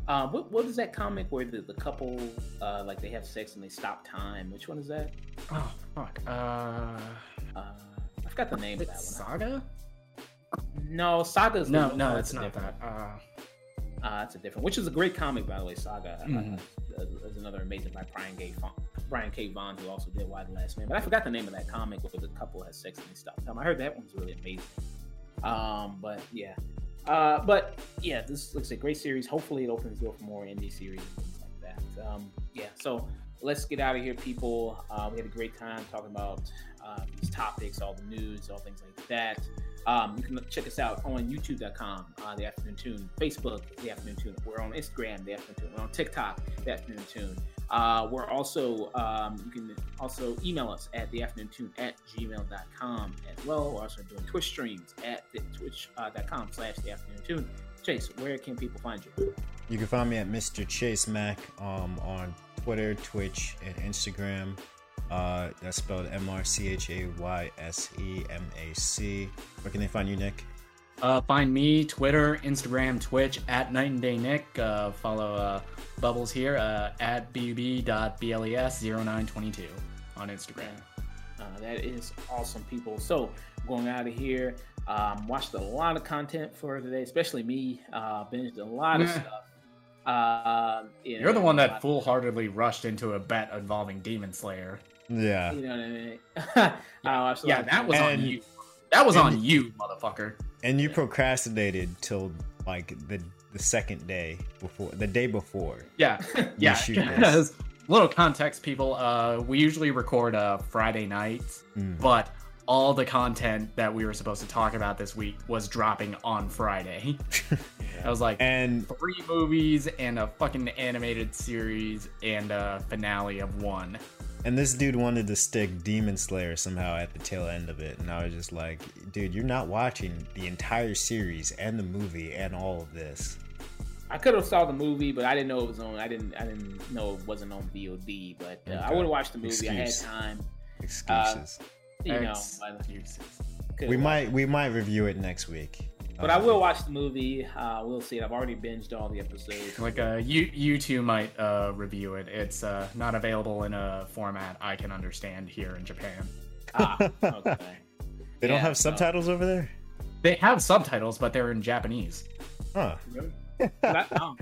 uh, what, what is that comic where the, the couple uh, like they have sex and they stop time which one is that oh fuck uh, uh i forgot the name of that one saga no saga's no no it's not that uh uh, that's a different, which is a great comic, by the way. Saga mm-hmm. uh, is another amazing by Brian K. Vaughan, Brian K. Vaughan, who also did Y the Last Man. But I forgot the name of that comic where the couple has sex and stuff. Um, I heard that one's really amazing. Um, but yeah, uh, but yeah, this looks a great series. Hopefully, it opens the door for more indie series and things like that. Um, yeah, so let's get out of here, people. Uh, we had a great time talking about uh, these topics, all the news, all things like that. Um, you can check us out on YouTube.com, uh, The Afternoon Tune, Facebook, The Afternoon Tune. We're on Instagram, The Afternoon Tune. We're on TikTok, The Afternoon Tune. Uh, we're also, um, you can also email us at The Afternoon Tune at gmail.com as well. We're also doing Twitch streams at twitch.com uh, slash The Afternoon Tune. Chayse, where can people find you? You can find me at Mr. Chayse Mac um, on Twitter, Twitch, and Instagram. Uh, that's spelled M R C H A Y S E M A C. Where can they find you, Nick? Uh, find me Twitter, Instagram, Twitch at Night and Day Nick. Uh, follow uh, Bubbles here uh, at bb.bles0922 on Instagram. Uh, that is awesome, people. So going out of here. Um, watched a lot of content for today, especially me. Uh, binged a lot of stuff. Uh, you are the one that foolhardily rushed into a bet involving Demon Slayer. Yeah. You know what I mean? <laughs> I yeah, that was and, on you. That was on you, motherfucker. And you yeah. procrastinated till like the the second day before the day before. Yeah. <laughs> yeah. Because little context, people. Uh, we usually record uh Friday night, mm. but all the content that we were supposed to talk about this week was dropping on Friday. <laughs> I was like, and three movies and a fucking animated series and a finale of one. And this dude wanted to stick Demon Slayer somehow at the tail end of it, and I was just like, dude, you're not watching the entire series and the movie and all of this. I could have saw the movie, but I didn't know it was on. I didn't. I didn't know it wasn't on VOD. But uh, okay. I would have watched the movie. Excuse. I had time. Excuses. Uh, you know, excuses. We might. We might review it next week. But I will watch the movie. Uh, we'll see. I've already binged all the episodes. Like uh, you, you two might uh, review it. It's uh, not available in a format I can understand here in Japan. Ah, okay. <laughs> they don't have subtitles over there. They have subtitles, but they're in Japanese. Huh. I, oh.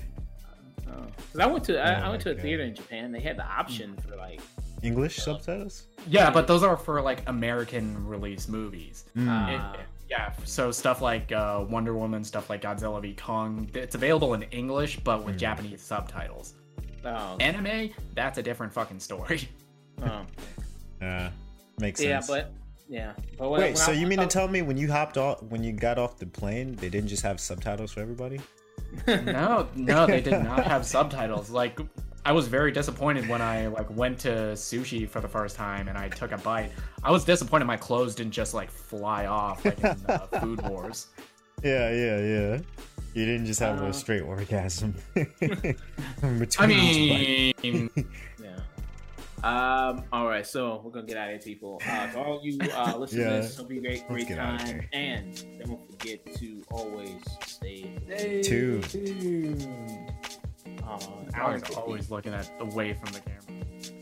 I went to I, oh I went to a theater in Japan. They had the option for like English subtitles. Yeah, but those are for like American release movies. Mm. It, yeah, so stuff like uh, Wonder Woman, stuff like Godzilla v Kong, it's available in English but with mm. Japanese subtitles. Oh. Anime, that's a different fucking story. Oh. <laughs> Yeah, makes sense. Yeah, but Yeah. But when, Wait, when so I, you mean to tell me when you hopped off, when you got off the plane, they didn't just have subtitles for everybody? <laughs> no, no, they did not have subtitles. Like, I was very disappointed when I like went to sushi for the first time and I took a bite. I was disappointed my clothes didn't just like fly off like in uh, <laughs> Food Wars. Yeah, yeah, yeah. You didn't just have uh, a straight orgasm. <laughs> <laughs> I mean, yeah. um, all right, so we're gonna get out of here, people. Uh, to all you uh, listeners, yeah. hope a great, great time, and don't forget to always stay tuned. tuned. Uh, was always looking at away from the camera.